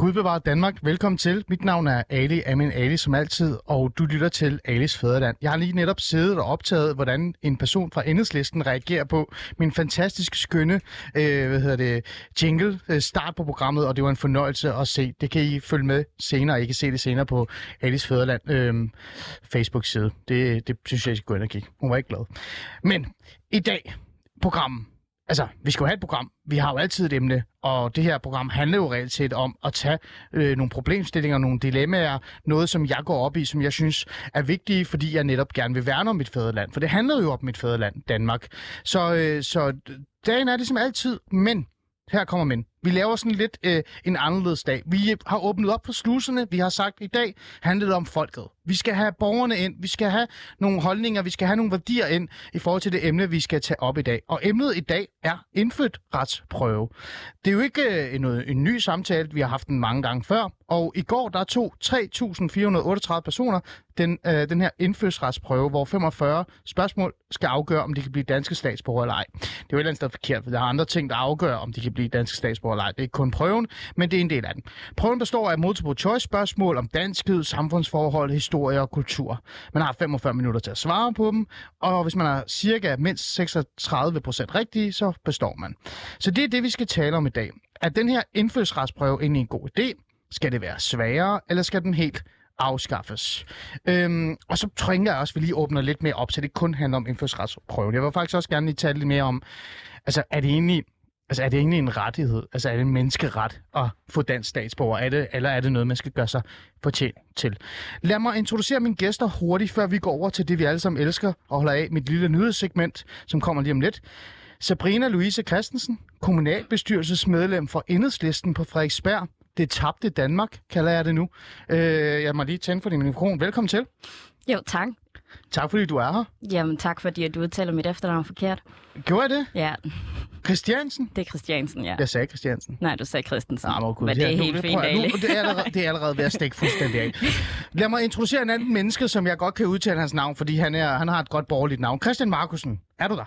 Gud bevarer Danmark. Velkommen til. Mit navn er Ali Amin Ali som altid, og du lytter til Alis Fæderland. Jeg har lige netop siddet og optaget, hvordan en person fra enhedslisten reagerer på min fantastisk skønne øh, hvad hedder det, jingle øh, start på programmet, og det var en fornøjelse at se. Det kan I følge med senere. I kan se det senere på Alis Fæderland øh, Facebook-side. Det, det synes jeg, I skal gå ind og kigge. Hun var ikke glad. Men i dag, programmet. Altså, vi skal jo have et program. Vi har jo altid et emne, og det her program handler jo reelt set om at tage øh, nogle problemstillinger, nogle dilemmaer, noget som jeg går op i, som jeg synes er vigtige, fordi jeg netop gerne vil værne om mit fædreland. For det handler jo om mit fædreland, Danmark. Så, øh, så dagen er det som altid, men her kommer men. Vi laver sådan lidt øh, en anderledes dag. Vi har åbnet op for sluserne. Vi har sagt, at i dag handler det om folket. Vi skal have borgerne ind. Vi skal have nogle holdninger. Vi skal have nogle værdier ind i forhold til det emne, vi skal tage op i dag. Og emnet i dag er indfødt retsprøve. Det er jo ikke øh, en, øh, en ny samtale. Vi har haft den mange gange før. Og i går der tog 3.438 personer den, øh, den her indfødsretsprøve, hvor 45 spørgsmål skal afgøre, om de kan blive danske statsborgere eller ej. Det er jo et eller andet sted forkert, for der er andre ting, der afgør, om de kan blive danske statsborgere eller ej. Det er ikke kun prøven, men det er en del af den. Prøven består af multiple choice spørgsmål om danskhed, samfundsforhold, historie og kultur. Man har 45 minutter til at svare på dem, og hvis man er cirka mindst 36 procent rigtige, så består man. Så det er det, vi skal tale om i dag. Er den her indfødsretsprøve egentlig en god idé? Skal det være sværere, eller skal den helt afskaffes. Øhm, og så tænker jeg også, at vi lige åbner lidt mere op, så det kun handler om indfødsretsprøven. Jeg vil faktisk også gerne lige tale lidt mere om, altså er det egentlig, altså er det egentlig en rettighed? Altså er det en menneskeret at få dansk statsborger? Er det, eller er det noget, man skal gøre sig fortjent til? Lad mig introducere mine gæster hurtigt, før vi går over til det, vi alle sammen elsker og holder af, mit lille nyhedssegment, som kommer lige om lidt. Sabrina Louise Christensen, kommunalbestyrelsesmedlem for Enhedslisten på Frederiksberg. Det tabte Danmark, kalder jeg det nu. Øh, jeg må lige tænde for din mikrofon. Velkommen til. Jo, tak. Tak fordi du er her. Jamen, tak fordi at du udtaler mit efternavn forkert. Gjorde jeg det? Ja, Christiansen? det er Christiansen, ja. Jeg sagde Christiansen. Nej, du sagde Christensen. Nej, men, men det er helt fint, prøv at- nu, det, er allerede, det er allerede ved at stikke fuldstændig af. Lad mig introducere en anden menneske, som jeg godt kan udtale hans navn, fordi han, er, han har et godt borgerligt navn. Christian Markusen, er du der?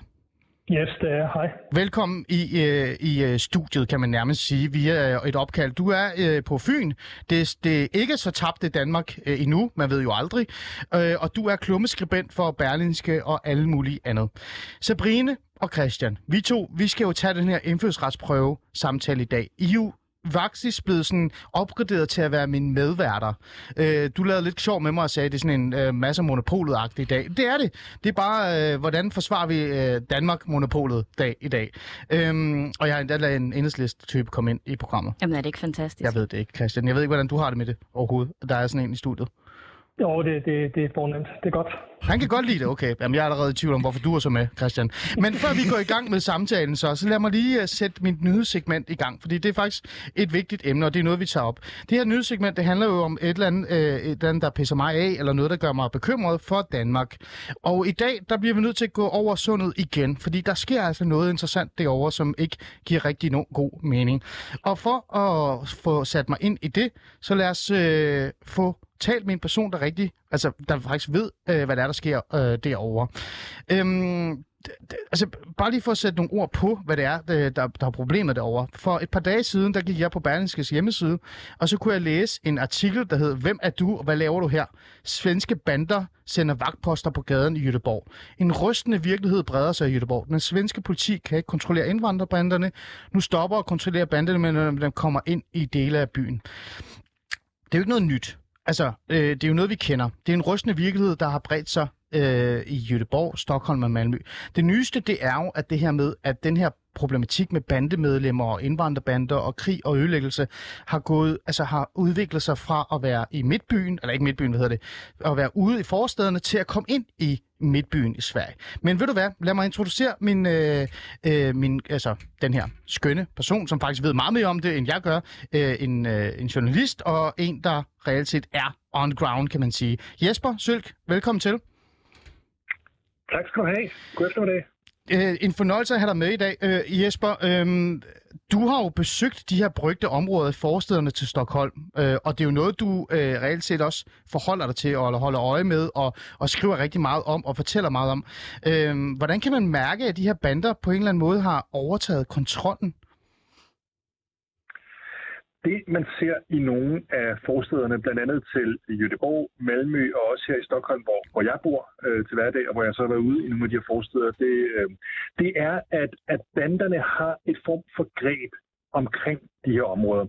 Yes, det er. Hej. Velkommen i, øh, i øh, studiet, kan man nærmest sige, via øh, et opkald. Du er øh, på Fyn. Det, det er ikke så tabt i Danmark øh, endnu, man ved jo aldrig. Øh, og du er klummeskribent for Berlinske og alle mulige andet. Sabrine og Christian, vi to, vi skal jo tage den her indfødsretsprøve samtale i dag. I er jo faktisk blevet sådan opgraderet til at være mine medværter. Øh, du lavede lidt sjov med mig og sagde, at det er sådan en øh, masse monopolet i dag. Det er det. Det er bare, øh, hvordan forsvarer vi øh, Danmark-monopolet dag i dag. Øhm, og jeg har endda ladet en enhedslist-type komme ind i programmet. Jamen, er det ikke fantastisk? Jeg ved det ikke, Christian. Jeg ved ikke, hvordan du har det med det overhovedet. Der er sådan en i studiet. Jo, det, det, det er fornemt. Det er godt. Han kan godt lide det, okay. Jamen, jeg er allerede i tvivl om, hvorfor du er så med, Christian. Men før vi går i gang med samtalen, så, så lad mig lige uh, sætte mit nyhedssegment i gang, fordi det er faktisk et vigtigt emne, og det er noget, vi tager op. Det her nyhedssegment, det handler jo om et eller, andet, øh, et eller andet, der pisser mig af, eller noget, der gør mig bekymret for Danmark. Og i dag, der bliver vi nødt til at gå over sundet igen, fordi der sker altså noget interessant derovre, som ikke giver rigtig nogen god mening. Og for at få sat mig ind i det, så lad os øh, få talt med en person, der rigtig, altså der faktisk ved, øh, hvad der er, der sker øh, derovre. Øhm, altså, bare lige for at sætte nogle ord på, hvad det er, øh, der, der, er problemet derovre. For et par dage siden, der gik jeg på Berlingskes hjemmeside, og så kunne jeg læse en artikel, der hed, Hvem er du, og hvad laver du her? Svenske bander sender vagtposter på gaden i Jødeborg. En rystende virkelighed breder sig i Jødeborg. Den svenske politi kan ikke kontrollere indvandrerbanderne. Nu stopper og kontrollerer banderne, men når de kommer ind i dele af byen. Det er jo ikke noget nyt. Altså, øh, det er jo noget, vi kender. Det er en rystende virkelighed, der har bredt sig øh, i Jødeborg, Stockholm og Malmø. Det nyeste, det er jo, at det her med, at den her problematik med bandemedlemmer og indvandrerbander og krig og ødelæggelse har gået, altså har udviklet sig fra at være i midtbyen, eller ikke midtbyen, hvad hedder det, at være ude i forstederne til at komme ind i midtbyen i Sverige. Men ved du hvad, lad mig introducere min, øh, øh, min altså, den her skønne person, som faktisk ved meget mere om det, end jeg gør. Øh, en, øh, en journalist og en, der reelt set er on ground, kan man sige. Jesper Sølk, velkommen til. Tak skal du have. God eftermiddag. Øh, en fornøjelse at have dig med i dag. Øh, Jesper, øh, du har jo besøgt de her brygte områder i forstederne til Stockholm, øh, og det er jo noget, du øh, reelt set også forholder dig til og holder øje med og, og skriver rigtig meget om og fortæller meget om. Øh, hvordan kan man mærke, at de her bander på en eller anden måde har overtaget kontrollen? Det, man ser i nogle af forstederne, blandt andet til Göteborg, Malmø og også her i Stockholm, hvor, hvor jeg bor øh, til hverdag, og hvor jeg så har været ude i nogle af de her forsteder, det, øh, det er, at, at banderne har et form for greb omkring de her områder.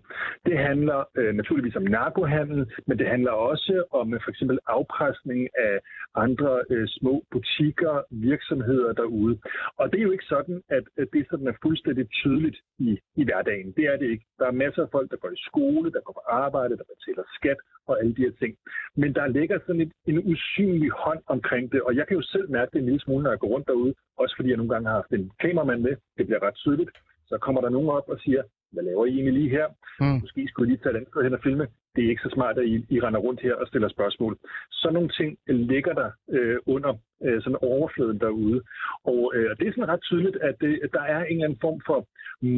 Det handler øh, naturligvis om narkohandel, men det handler også om øh, for eksempel afpresning af andre øh, små butikker, virksomheder derude. Og det er jo ikke sådan, at, at det sådan er fuldstændig tydeligt i, i hverdagen. Det er det ikke. Der er masser af folk, der går i skole, der går på arbejde, der betaler skat og alle de her ting. Men der ligger sådan et, en usynlig hånd omkring det, og jeg kan jo selv mærke det en lille smule, når jeg går rundt derude, også fordi jeg nogle gange har haft en kameramand med. Det bliver ret tydeligt. Så kommer der nogen op og siger, hvad laver I egentlig lige her? Mm. Måske skulle I lige tage et andet hen og filme. Det er ikke så smart, at I, I render rundt her og stiller spørgsmål. Så nogle ting øh, ligger der øh, under øh, sådan overfladen derude. Og øh, det er sådan ret tydeligt, at, det, at der er en eller anden form for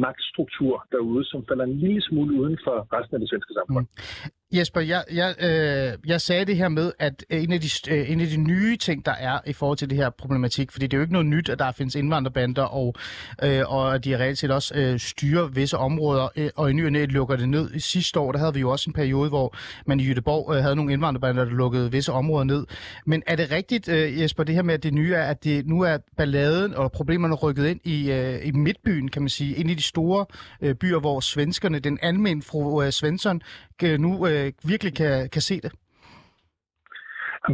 magtstruktur derude, som falder en lille smule uden for resten af det svenske samfund. Mm. Jesper, jeg, jeg, øh, jeg sagde det her med, at øh, en af, de, øh, en af de nye ting, der er i forhold til det her problematik, fordi det er jo ikke noget nyt, at der findes indvandrerbander, og, øh, og at de reelt set også øh, styrer visse områder, øh, og i ny og næ lukker det ned. I sidste år, der havde vi jo også en periode, hvor man i Jødeborg øh, havde nogle indvandrerbander, der lukkede visse områder ned. Men er det rigtigt, øh, Jesper, det her med, at det nye er, at det nu er balladen og problemerne rykket ind i, øh, i midtbyen, kan man sige, ind i de store øh, byer, hvor svenskerne, den almindelige fru øh, Svensson, øh, nu øh, virkelig kan, kan se det?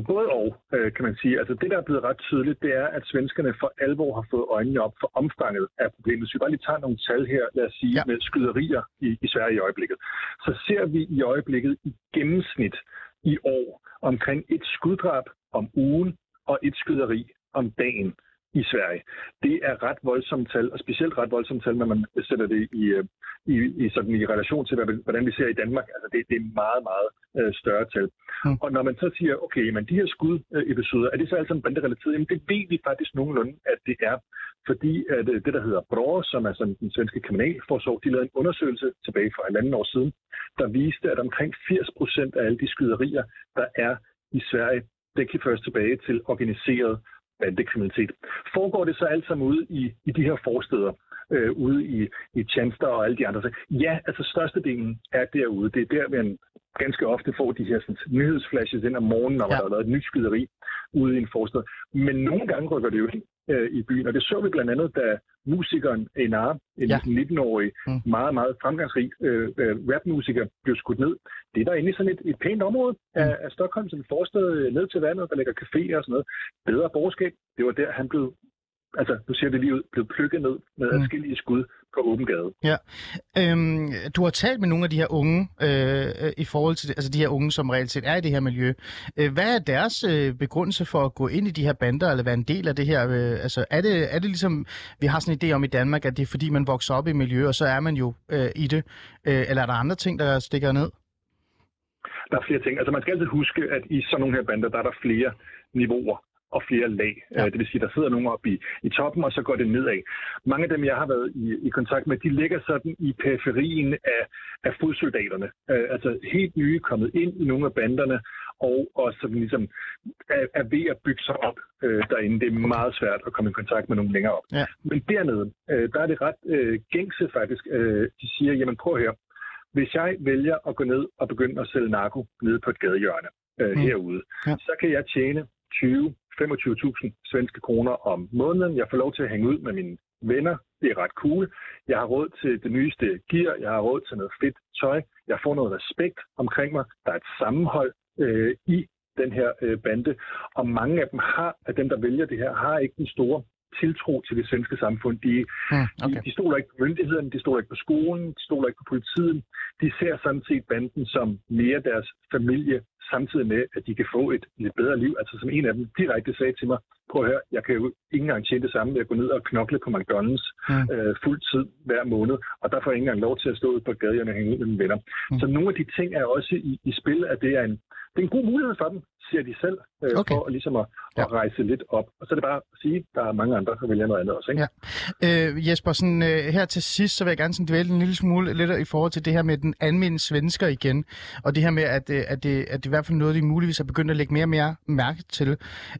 Både og, øh, kan man sige. Altså det, der er blevet ret tydeligt, det er, at svenskerne for alvor har fået øjnene op for omfanget af problemet. Hvis vi bare lige tager nogle tal her, lad os sige, ja. med skyderier i, i Sverige i øjeblikket, så ser vi i øjeblikket i gennemsnit i år omkring et skuddrab om ugen og et skyderi om dagen i Sverige. Det er ret voldsomt tal, og specielt ret voldsomt tal, når man sætter det i, øh, i, i, sådan i relation til, hvordan vi ser i Danmark. Altså det, det er meget, meget øh, større tal. Mm. Og når man så siger, okay, men de her skudepisoder, er det så alt sammen banderelateret? Jamen det ved vi faktisk nogenlunde, at det er. Fordi at øh, det, der hedder BRÅ, som er sådan den svenske kriminalforsorg, de lavede en undersøgelse tilbage for et andet år siden, der viste, at omkring 80 procent af alle de skyderier, der er i Sverige, det kan først tilbage til organiseret bandekriminalitet. Foregår det så alt sammen ude i, i de her forsteder, øh, ude i, i Tjanster og alle de andre? Ja, altså størstedelen er derude. Det er der, man ganske ofte får de her sådan, nyhedsflashes ind om morgenen, når ja. der har været et nyt skyderi ude i en forstad. Men nogle gange rykker det jo ind øh, i byen, og det så vi blandt andet, da musikeren Enar, en ja. 19-årig, mm. meget, meget fremgangsrig øh, øh, rapmusiker, blev skudt ned. Det er der i sådan et, et pænt område mm. af, af Stockholm, som forstad øh, ned til vandet, der ligger caféer og sådan noget. Bedre borgerskab. Det var der, han blev altså, nu ser det lige ud, blevet plukket ned med mm. adskillige skud på åben gade. Ja. Øhm, du har talt med nogle af de her unge, øh, i forhold til altså de her unge, som reelt set er i det her miljø. Øh, hvad er deres øh, begrundelse for at gå ind i de her bander, eller være en del af det her? Øh, altså, er det, er det ligesom, vi har sådan en idé om i Danmark, at det er fordi, man vokser op i miljø, og så er man jo øh, i det? Øh, eller er der andre ting, der stikker ned? Der er flere ting. Altså man skal altid huske, at i sådan nogle her bander, der er der flere niveauer og flere lag. Ja. Øh, det vil sige, der sidder nogen oppe i, i toppen, og så går det nedad. Mange af dem, jeg har været i, i kontakt med, de ligger sådan i periferien af, af fodsoldaterne. Uh, altså helt nye kommet ind i nogle af banderne, og, og sådan ligesom er, er ved at bygge sig op uh, derinde. Det er meget svært at komme i kontakt med nogen længere op. Ja. Men dernede, uh, der er det ret uh, gængse faktisk. Uh, de siger, jamen prøv her, hvis jeg vælger at gå ned og begynde at sælge narko nede på et gadehjørne uh, mm. herude, ja. så kan jeg tjene 20 25.000 svenske kroner om måneden. Jeg får lov til at hænge ud med mine venner. Det er ret cool. Jeg har råd til det nyeste gear. Jeg har råd til noget fedt tøj. Jeg får noget respekt omkring mig. Der er et sammenhold øh, i den her øh, bande. Og mange af dem har, af dem, der vælger det her, har ikke den store tiltro til det svenske samfund. De, mm, okay. de, de stoler ikke på myndighederne, de stoler ikke på skolen, de stoler ikke på politiet. De ser sådan set banden som mere deres familie, samtidig med, at de kan få et lidt bedre liv. Altså som en af dem direkte sagde til mig, prøv at høre, jeg kan jo ikke engang tjene det samme ved at gå ned og knokle på McDonald's mm. øh, fuld tid hver måned, og der får jeg ikke engang lov til at stå ud på gaden og hænge ud med mine venner. Mm. Så nogle af de ting er også i, i spil, at det er en, det er en god mulighed for dem, ser de selv, øh, Okay. for ligesom at, Ja. at rejse lidt op. Og så er det bare at sige, at der er mange andre, der vælger noget andet også. Ikke? Ja. Øh, Jesper, sådan, øh, her til sidst, så vil jeg gerne sådan dvæle en lille smule lidt i forhold til det her med den almindelige svensker igen, og det her med, at, øh, at, det, at det i hvert fald noget, de muligvis er begyndt at lægge mere og mere mærke til.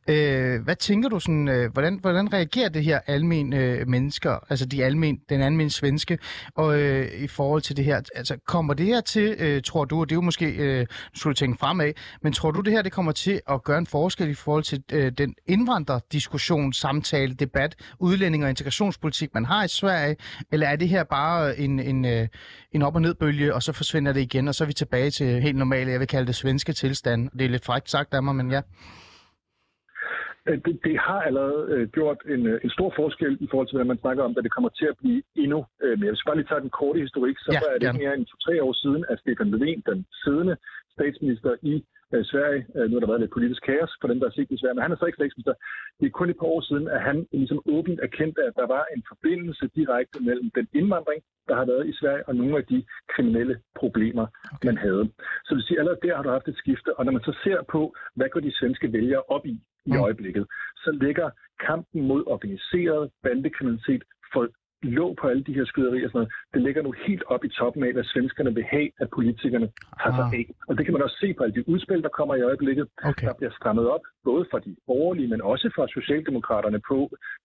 Øh, hvad tænker du sådan, øh, hvordan, hvordan reagerer det her almen øh, mennesker, altså de almen, den almen svenske, og øh, i forhold til det her, altså kommer det her til, øh, tror du, og det er jo måske, øh, skulle du tænke fremad, men tror du det her, det kommer til at gøre en forskel i forhold til øh, den indvandrerdiskussion, samtale, debat, udlænding og integrationspolitik, man har i Sverige, eller er det her bare en, en, øh, en op- og nedbølge, og så forsvinder det igen, og så er vi tilbage til helt normale, jeg vil kalde det svenske tilstand. Det er lidt frækt sagt af mig, men ja. Øh, Det, det har allerede øh, gjort en, øh, en stor forskel i forhold til, hvad man snakker om, da det kommer til at blive endnu øh, mere. Hvis vi bare lige tager den korte historik, så Ja, ja, er det ikke mere end to-tre år siden, at Stefan Löfven, den siddende statsminister i øh, Sverige, øh, nu har der været lidt politisk kaos for dem, der har set det i Sverige, men han er så ikke statsminister. Det er kun et par år siden, at han ligesom åbent erkendte, at der var en forbindelse direkte mellem den indvandring, der har været i Sverige, og nogle af de kriminelle problemer, okay. man havde. Så det vil sige, allerede der har du haft et skifte, og når man så ser på, hvad går de svenske vælgere op i i Mm. øjeblikket, så ligger kampen mod organiseret bandekriminalitet for lå på alle de her skyderier og sådan noget, det ligger nu helt op i toppen af, hvad svenskerne vil have, at politikerne tager sig Ah. af. Og det kan man også se på alle de udspil, der kommer i øjeblikket. Okay. Der bliver strammet op, både for de borgerlige, men også for Socialdemokraterne på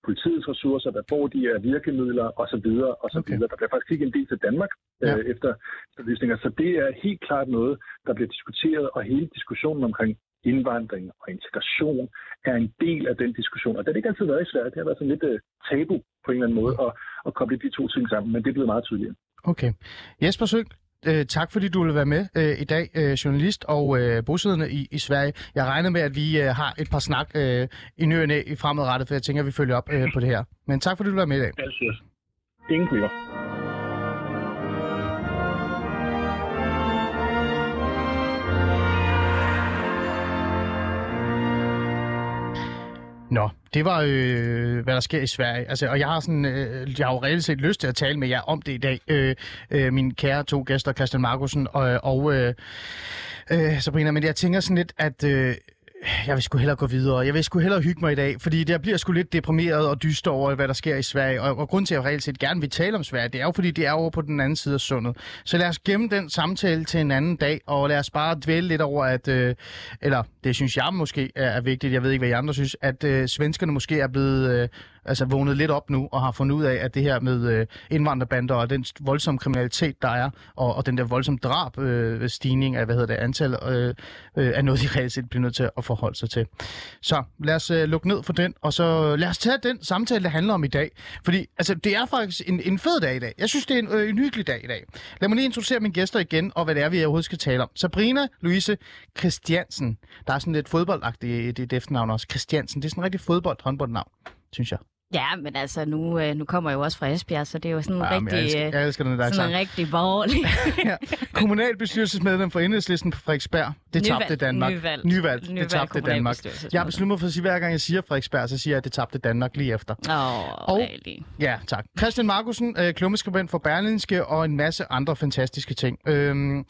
politiets ressourcer, hvad får de af virkemidler osv. osv. Okay. Der bliver faktisk ikke en del til Danmark Ja. øh, efter efterlysninger. Så det er helt klart noget, der bliver diskuteret, og hele diskussionen omkring indvandring og integration er en del af den diskussion. Og det har ikke altid været i Sverige. Det har været sådan lidt uh, tabu på en eller anden måde at, at koble de to ting sammen, men det er blevet meget tydeligere. Okay. Jesper Søg, øh, tak fordi du vil være med øh, i dag, øh, journalist og øh, bosiddende i, i Sverige. Jeg regner med, at vi øh, har et par snak øh, i ny og næ i fremadrettet, for jeg tænker, at vi følger op øh, på det her. Men tak fordi du vil være med i dag. Altid. Ingen kvinder. Nå, det var øh, hvad der sker i Sverige. Altså, og jeg har, sådan, øh, jeg har jo reelt set lyst til at tale med jer om det i dag. Øh, øh, mine kære to gæster, Christian Markusen og, øh, og øh, øh, Sabrina. Men jeg tænker sådan lidt, at øh, jeg vil sgu hellere gå videre. Jeg vil sgu hellere hygge mig i dag, fordi jeg bliver sgu lidt deprimeret og dyster over, hvad der sker i Sverige. Og, og grund til, at jeg reelt set gerne vil tale om Sverige, det er jo, fordi det er over på den anden side af sundet. Så lad os gemme den samtale til en anden dag, og lad os bare dvæle lidt over, at, øh, eller det synes jeg måske er, er vigtigt, jeg ved ikke, hvad I andre synes, at øh, svenskerne måske er blevet øh, altså vågnet lidt op nu, og har fundet ud af, at det her med øh, indvandrerbander og den voldsomme kriminalitet, der er, og, og den der voldsomme drab, øh, stigning af, hvad hedder det, antal, øh, øh, er noget, de reelt set bliver nødt til at forholde sig til. Så lad os øh, lukke ned for den, og så øh, lad os tage den samtale, det handler om i dag. Fordi altså, det er faktisk en, en fed dag i dag. Jeg synes, det er en, øh, en hyggelig dag i dag. Lad mig lige introducere mine gæster igen, og hvad det er, vi overhovedet skal tale om. Sabrina Louise Christiansen. Der er sådan lidt fodboldagtigt i dit efternavn også. Christiansen, det er sådan en rigtig fodbold-håndboldnavn, synes jeg. Ja, men altså, nu, øh, nu kommer jeg jo også fra Esbjerg, så det er jo sådan en Ja, men jeg rigtig, elsker, øh, jeg elsker den der sådan en rigtig borgerlig. ja. Kommunalbestyrelsesmedlem for Enhedslisten på Frederiksberg. Det Nyvalgt, tabte Danmark. nyvalgt. Nyvalgt. Det Nyvalgt tabte Danmark. Jeg har besluttet mig for at sige, hver gang jeg siger Frederiksberg, så siger jeg, at det tabte Danmark lige efter. Åh, Og- oh, really. Ja, tak. Christian Markusen, øh, klummeskribent for Berlinske og en masse andre fantastiske ting. Øhm,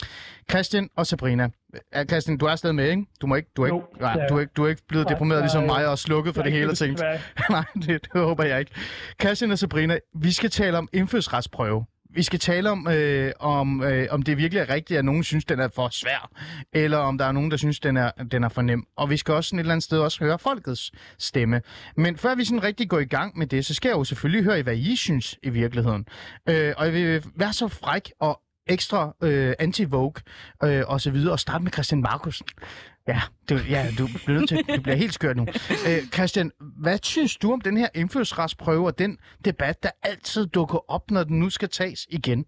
Christian og Sabrina. Ja, Christian, du er stadig med, ikke? Du, må ikke, du, er ikke, Jo, nej, det er du, er ikke, du er ikke blevet Nej, deprimeret jeg ligesom mig og slukket for det hele og ikke tænkt. Nej, det, det håber jeg ikke. Christian og Sabrina, vi skal tale om indfødsretsprøve. Vi skal tale om, øh, om, øh, om det virkelig er rigtigt, at nogen synes, den er for svær, eller om der er nogen, der synes, den er, den er for nem. Og vi skal også et eller andet sted også høre folkets stemme. Men før vi sådan rigtig går i gang med det, så skal jeg jo selvfølgelig høre, hvad I synes i virkeligheden. Øh, og jeg vil være så fræk og ekstra øh, anti-vogue øh, og så videre, og starte med Christian Markusen. Ja, du, ja, du bliver nødt til, du bliver helt skør nu. Øh, Christian, hvad synes du om den her indfødsretsprøve og den debat, der altid dukker op, når den nu skal tages igen?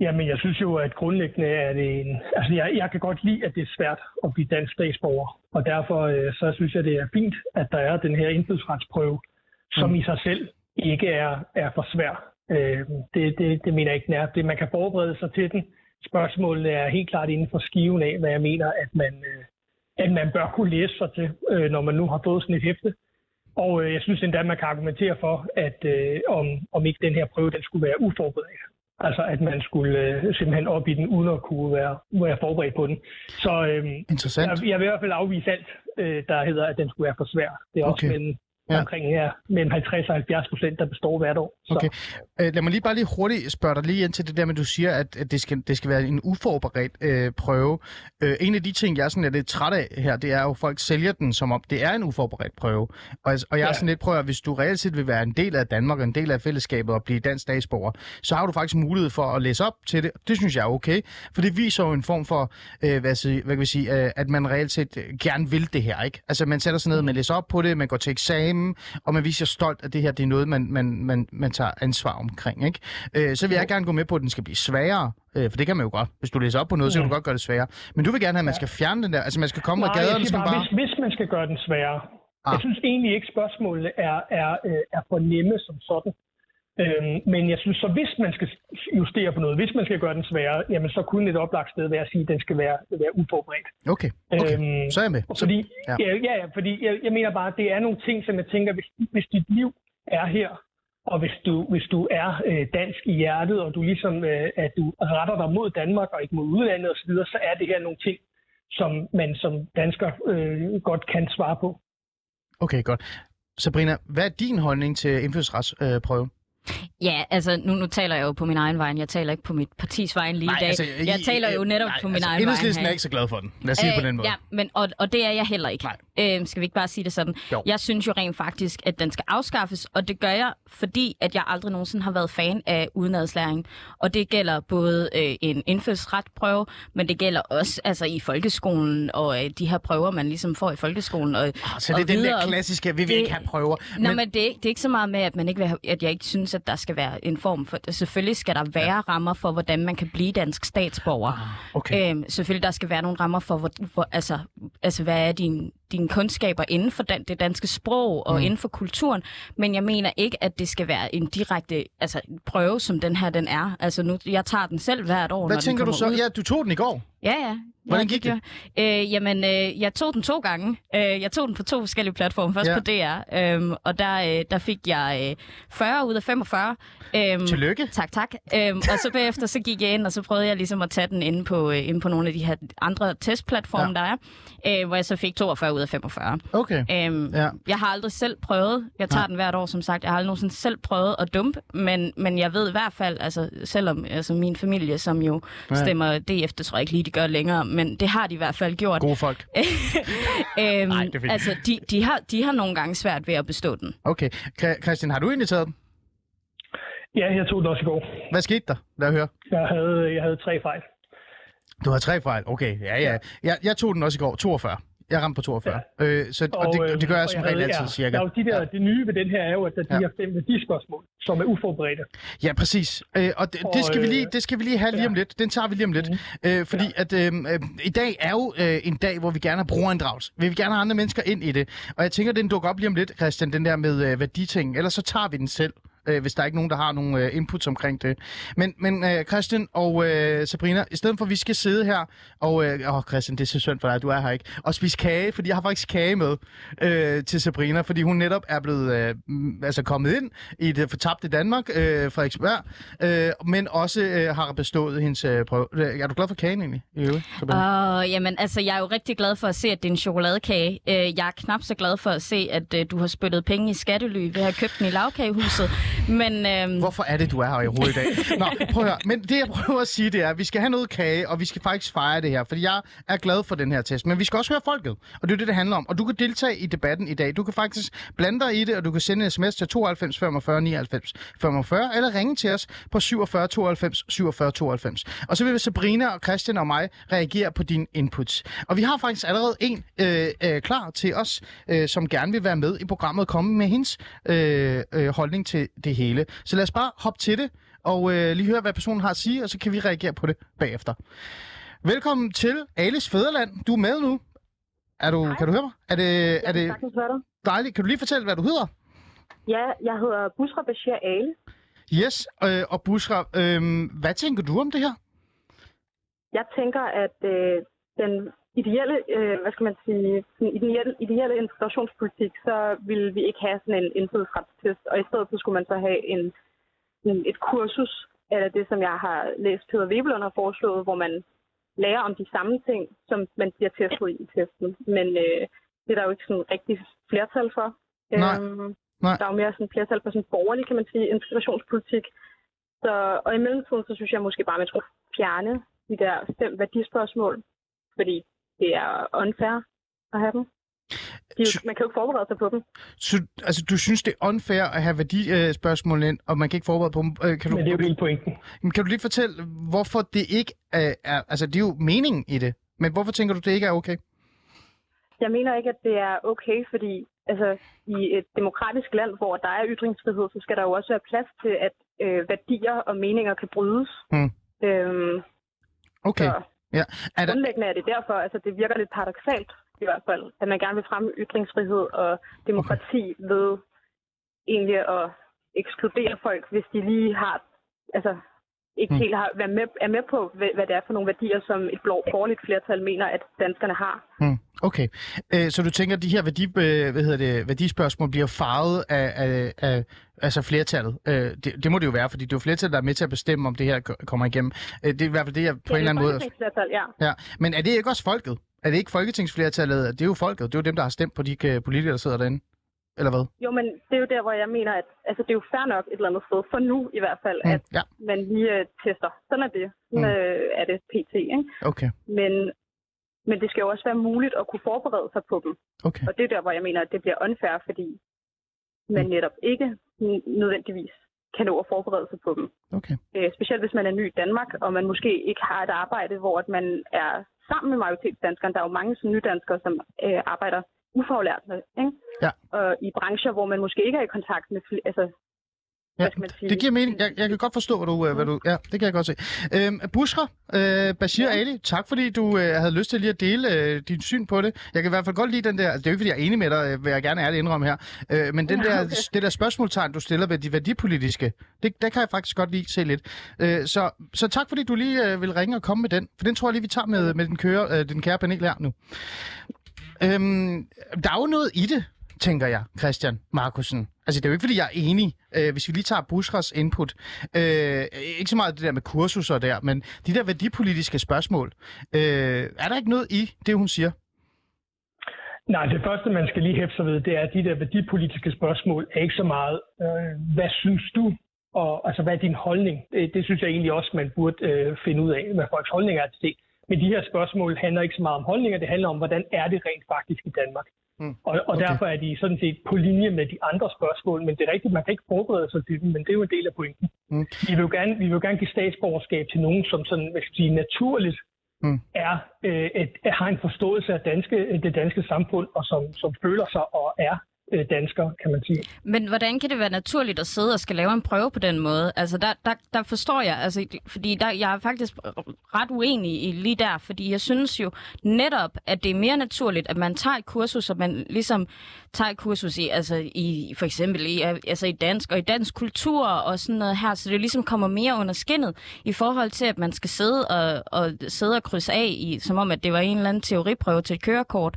Jamen, jeg synes jo, at grundlæggende er det en... Altså, jeg, jeg kan godt lide, at det er svært at blive dansk statsborger. Og derfor øh, så synes jeg, det er fint, at der er den her indfødsretsprøve, som Mm. i sig selv ikke er, er for svær. Øh, det, det, det mener jeg ikke, er. Det, man kan forberede sig til den. Spørgsmålet er helt klart inden for skiven af, hvad jeg mener, at man, øh, at man bør kunne læse sig til, øh, når man nu har fået sådan et hæfte. Og øh, jeg synes endda, at man kan argumentere for, at øh, om, om ikke den her prøve den skulle være uforberedt. Altså at man skulle øh, simpelthen op i den, uden at kunne være, være forberedt på den. Så øh, Interessant. jeg, jeg vil i hvert fald afvise alt, øh, der hedder, at den skulle være for svær. Det er også Okay. mellem, Ja. Ja. omkring her, mellem 50 og 70 procent, der består hvert år. Så, Okay. Øh, lad mig lige bare lige hurtigt spørge dig lige ind til det der med, du siger, at, at det, skal, det skal være en uforberedt øh, prøve. Øh, en af de ting, jeg er sådan er lidt træt af her, det er jo, at folk sælger den som om, det er en uforberedt prøve. Og, og jeg er Ja. sådan lidt, prøver, at hvis du reelt set vil være en del af Danmark en del af fællesskabet og blive dansk statsborger, så har du faktisk mulighed for at læse op til det. Det synes jeg er okay, for det viser jo en form for, øh, hvad, hvad kan vi sige, øh, at man reelt set øh, gerne vil det her, ikke? Altså man sætter sig ned, man læser op på det, man går til eksamen, og man viser stolt, at det her det er noget, man, man, man, man tager ansvar omkring, ikke? Øh, så vil jeg gerne gå med på, at den skal blive sværere, øh, for det kan man jo godt. Hvis du læser op på noget, så kan du godt gøre det sværere. Men du vil gerne have, at man skal fjerne den der, altså man skal komme Nej, og jeg gaderne skal bare, hvis, hvis man skal gøre den sværere. Ah. Jeg synes egentlig ikke, spørgsmålene er, er, øh, er for nemme som sådan. Øhm, men jeg synes så, hvis man skal justere på noget, hvis man skal gøre den sværere, jamen så kunne et oplagt sted være at sige, at den skal være, være uforberedt. Okay, okay. Øhm, Så er jeg med. Så, Fordi, ja. ja. Ja, fordi jeg, jeg mener bare, at det er nogle ting, som jeg tænker, hvis, hvis dit liv er her, og hvis du, hvis du er øh, dansk i hjertet, og du ligesom, øh, at du retter dig mod Danmark og ikke mod udlandet osv., så er det her nogle ting, som man som dansker øh, godt kan svare på. okay, godt. Sabrina, hvad er din holdning til indfødsretsprøven? Øh? Ja, altså nu, nu taler jeg jo på min egen vej. Jeg taler ikke på mit partis vej lige i dag. altså, jeg I- taler jo netop nej, på min altså, egen vej. Enhedslisten er ikke så glad for den. Lad os sige det på den måde. Ja, men, og, og det er jeg heller ikke. Nej. Øh, skal vi ikke bare sige det sådan? Jo. Jeg synes jo rent faktisk, at den skal afskaffes, og det gør jeg, fordi at jeg aldrig nogensinde har været fan af udenadslæring. Og det gælder både øh, en indfødsretprøve, men det gælder også altså, i folkeskolen, og øh, de her prøver, man ligesom får i folkeskolen. Og, Ah, Så det er den der klassiske, vi vil Det- ikke have prøver. Men, Nej, men det, er, ikke- det er ikke så meget med, at, man ikke vil have, at jeg ikke synes, at der skal være en form for... Selvfølgelig skal der være ja. rammer for, hvordan man kan blive dansk statsborger. Ah, okay. Øhm, selvfølgelig, der skal være nogle rammer for, hvor, hvor, altså, altså, hvad er din, dine kundskaber inden for dan, det danske sprog og mm. inden for kulturen. Men jeg mener ikke, at det skal være en direkte altså, prøve, som den her den er. Altså nu, jeg tager den selv hvert år, Hvad når tænker den du så? ud. Ja, du tog den i går. Ja, ja. Hvordan gik det? Øh, jamen, øh, jeg tog den to gange. Øh, jeg tog den på to forskellige platforme. Først Ja. på DR, øhm, og der, øh, der fik jeg øh, 40 ud af 45. Øhm, Tillykke. Tak, tak. Øhm, og så bagefter så gik jeg ind, og så prøvede jeg ligesom at tage den inde på, øh, inde på nogle af de her andre testplatforme, ja. der er, øh, hvor jeg så fik 42 ud af 45. Okay. Øhm, Ja. Jeg har aldrig selv prøvet, jeg tager Nej. den hvert år som sagt, jeg har aldrig nogensinde selv prøvet at dumpe, men, men jeg ved i hvert fald, altså selvom altså, min familie, som jo Ja. ja. stemmer DF, det tror jeg ikke lige, de gør længere, men det har de i hvert fald gjort. Gode folk. øhm, Nej, det er fint. altså, de, de, har, de har nogle gange svært ved at bestå den. Okay. Christian, har du egentlig taget den? Ja, jeg tog den også i går. Hvad skete der? Lad høre. Jeg havde, jeg havde tre fejl. Du har tre fejl. Okay, ja, ja. Jeg, jeg tog den også i går. 42. Jeg ramte på 42. Ja. Øh, så, og, og det, øh, det gør jeg og som regel altid, ja, cirka. Der er jo de der, Ja. ja. Det nye ved den her er jo, at der er de Ja. her fem værdispørgsmål, som er uforberedte. Ja, præcis. Øh, og det, det, skal vi lige, øh, det skal vi lige have lige om ja. lidt. Den tager vi lige om lidt. Øh, fordi at øh, øh, i dag er jo øh, en dag, hvor vi gerne har brugerinddragelse. Vi vil gerne have andre mennesker ind i det. Og jeg tænker, den dukker op lige om lidt, Christian, den der med øh, værditing. Ellers så tager vi den selv. Øh, hvis der er ikke nogen, der har nogle øh, inputs omkring det. Men, men øh, Christian og øh, Sabrina, i stedet for at vi skal sidde her, og øh, åh, Christian, det er så synd for dig, du er her ikke, og spise kage, fordi jeg har faktisk kage med øh, til Sabrina, fordi hun netop er blevet øh, altså kommet ind i det fortabte Danmark, øh, Frederiksberg, øh, men også øh, har bestået hendes øh, prøve. Øh, er du glad for kagen egentlig? I øvrigt, Sabrina? Og jamen, altså, jeg er jo rigtig glad for at se, at det er en chokoladekage. Øh, jeg er knap så glad for at se, at øh, du har spyttet penge i skattely ved at have købt den i lavkagehuset. Men øhm, Hvorfor er det, du er her i hovedet i dag? Nå, prøv at høre. Men det, jeg prøver at sige, det er, at vi skal have noget kage, og vi skal faktisk fejre det her, fordi jeg er glad for den her test. Men vi skal også høre folket, og det er det, det handler om. Og du kan deltage i debatten i dag. Du kan faktisk blande dig i det, og du kan sende en sms til 92 45 99 45, eller ringe til os på 47 92 47 92. Og så vil Sabrina og Christian og mig reagere på dine inputs. Og vi har faktisk allerede en øh, øh, klar til os, øh, som gerne vil være med i programmet og komme med hendes øh, øh, holdning til det hele. Så lad os bare hoppe til det, og øh, lige høre, hvad personen har at sige, og så kan vi reagere på det bagefter. Velkommen til Alice Fæderland. Du er med nu. Er du, kan du høre mig? Er det, er det dejligt? Kan du lige fortælle, hvad du hedder? Ja, jeg hedder Busra Bashir Ale. Yes, øh, og Bushra, øh, hvad tænker du om det her? Jeg tænker, at øh, den ideelle, øh, hvad skal man sige, den ideelle, ideelle integrationspolitik, så ville vi ikke have sådan en indfødsretstest, og i stedet så skulle man så have en, en, et kursus eller det, som jeg har læst Peter Webelund har foreslået, hvor man lærer om de samme ting, som man bliver testet i i testen. Men øh, det er der jo ikke sådan rigtig flertal for. Nej. Øhm, Nej. Der er jo mere sådan flertal for sådan borgerlig, kan man sige, integrationspolitik. Så, og i mellemtiden, så synes jeg måske bare, at man skulle fjerne de der fem værdispørgsmål, fordi det er unfair at have dem. De, jo- man kan jo ikke forberede sig på dem. Så, altså, du synes, det er unfair at have værdispørgsmål ind, og man kan ikke forberede på dem. Øh, Kan du, Men det er jo hele pointen. Men kan du lige fortælle, hvorfor det ikke er, er... Altså, det er jo meningen i det. Men hvorfor tænker du, det ikke er okay? Jeg mener ikke, at det er okay, fordi altså, i et demokratisk land, hvor der er ytringsfrihed, så skal der jo også være plads til, at øh, værdier og meninger kan brydes. Hmm. Øhm, Okay. Så Ja. Er der, grundlæggende er det derfor, altså det virker lidt paradoxalt i hvert fald, at man gerne vil fremme ytringsfrihed og demokrati okay. ved egentlig at ekskludere folk, hvis de lige har, altså ikke Hmm. helt har, været med, er med på, hvad, hvad det er for nogle værdier, som et blå, borgerligt flertal mener, at danskerne har. hmm, okay. Øh, så du tænker, at de her værdi, øh, hvad hedder det, værdispørgsmål bliver farvet af, af, af altså flertallet? Øh, det, det må det jo være, fordi det er jo flertallet, der er med til at bestemme, om det her kommer igennem. Øh, det er i hvert fald det, jeg på en eller anden måde... Folketingsflertal, ja. Ja. Men er det ikke også folket? Er det ikke folketingsflertallet? Det er jo folket. Det er jo dem, der har stemt på de øh, politikere, der sidder derinde. Eller hvad? Jo, men det er jo der, hvor jeg mener, at altså, det er jo fair nok et eller andet sted, for nu i hvert fald, Mm, at ja, man lige øh, tester. Sådan er det. Sådan Mm. øh, er det pt. Ikke? okay. Men, men det skal jo også være muligt at kunne forberede sig på dem. okay. Og det er der, hvor jeg mener, at det bliver unfair, fordi man netop ikke nødvendigvis kan nå at forberede sig på dem. okay. Øh, specielt hvis man er ny i Danmark, og man måske ikke har et arbejde, hvor at man er sammen med majoritetsdanskerne. Der er jo mange som nydanskere, som øh, arbejder ufaglært. Ikke? Ja. Og i brancher, hvor man måske ikke er i kontakt med... Altså, Ja, hvad skal man sige? det giver mening. Jeg, jeg kan godt forstå, hvad du... øh, Hvad du ja, det kan jeg godt se. Øhm, Bushra, øh, Bashir ja. Ali, tak fordi du øh, havde lyst til lige at dele øh, dit syn på det. Jeg kan i hvert fald godt lide den der... Altså, det er jo ikke, fordi jeg er enig med dig, øh, vil jeg gerne ærligt indrømme her. Øh, men den Ja, der, okay. det der spørgsmålstegn, du stiller ved de værdipolitiske, det, der kan jeg faktisk godt lige se lidt. Øh, så, så tak fordi du lige øh, vil ringe og komme med den. For den tror jeg lige, vi tager med, med den, køre, øh, den kære panel her nu. Øhm, der er jo noget i det, tænker jeg, Christian Markusen. Altså, det er jo ikke, fordi jeg er enig, øh, hvis vi lige tager Bushras input. Øh, ikke så meget det der med kursuser der, men de der værdipolitiske spørgsmål. Øh, er der ikke noget i det, hun siger? Nej, det første, man skal lige hæfte sig ved, det er, at de der værdipolitiske spørgsmål er ikke så meget, øh, hvad synes du, og altså, hvad er din holdning? Det, det synes jeg egentlig også, man burde øh, finde ud af, hvad folks holdning er til det. Men de her spørgsmål handler ikke så meget om holdninger, det handler om, hvordan er det rent faktisk i Danmark. Mm. Og, og Okay. derfor er de sådan set på linje med de andre spørgsmål, men det er rigtigt, man kan ikke forberede sig til dem, men det er jo en del af pointen. Mm. Vi, vil jo gerne, vi vil jo gerne give statsborgerskab til nogen, som sådan, hvad skal sige, naturligt Mm. er, øh, et, har en forståelse af danske, det danske samfund, og som, som føler sig og er øh, dansker, kan man sige. Men hvordan kan det være naturligt at sidde og skal lave en prøve på den måde? Altså, der, der, der forstår jeg, altså, fordi der, jeg er faktisk ret uenig i lige der, fordi jeg synes jo netop, at det er mere naturligt, at man tager et kursus, og man ligesom tager et kursus i, altså i, for eksempel i, altså i dansk og i dansk kultur og sådan noget her, så det ligesom kommer mere under skinnet i forhold til, at man skal sidde og, og sidde og krydse af i, som om, at det var en eller anden teoriprøve til et kørekort.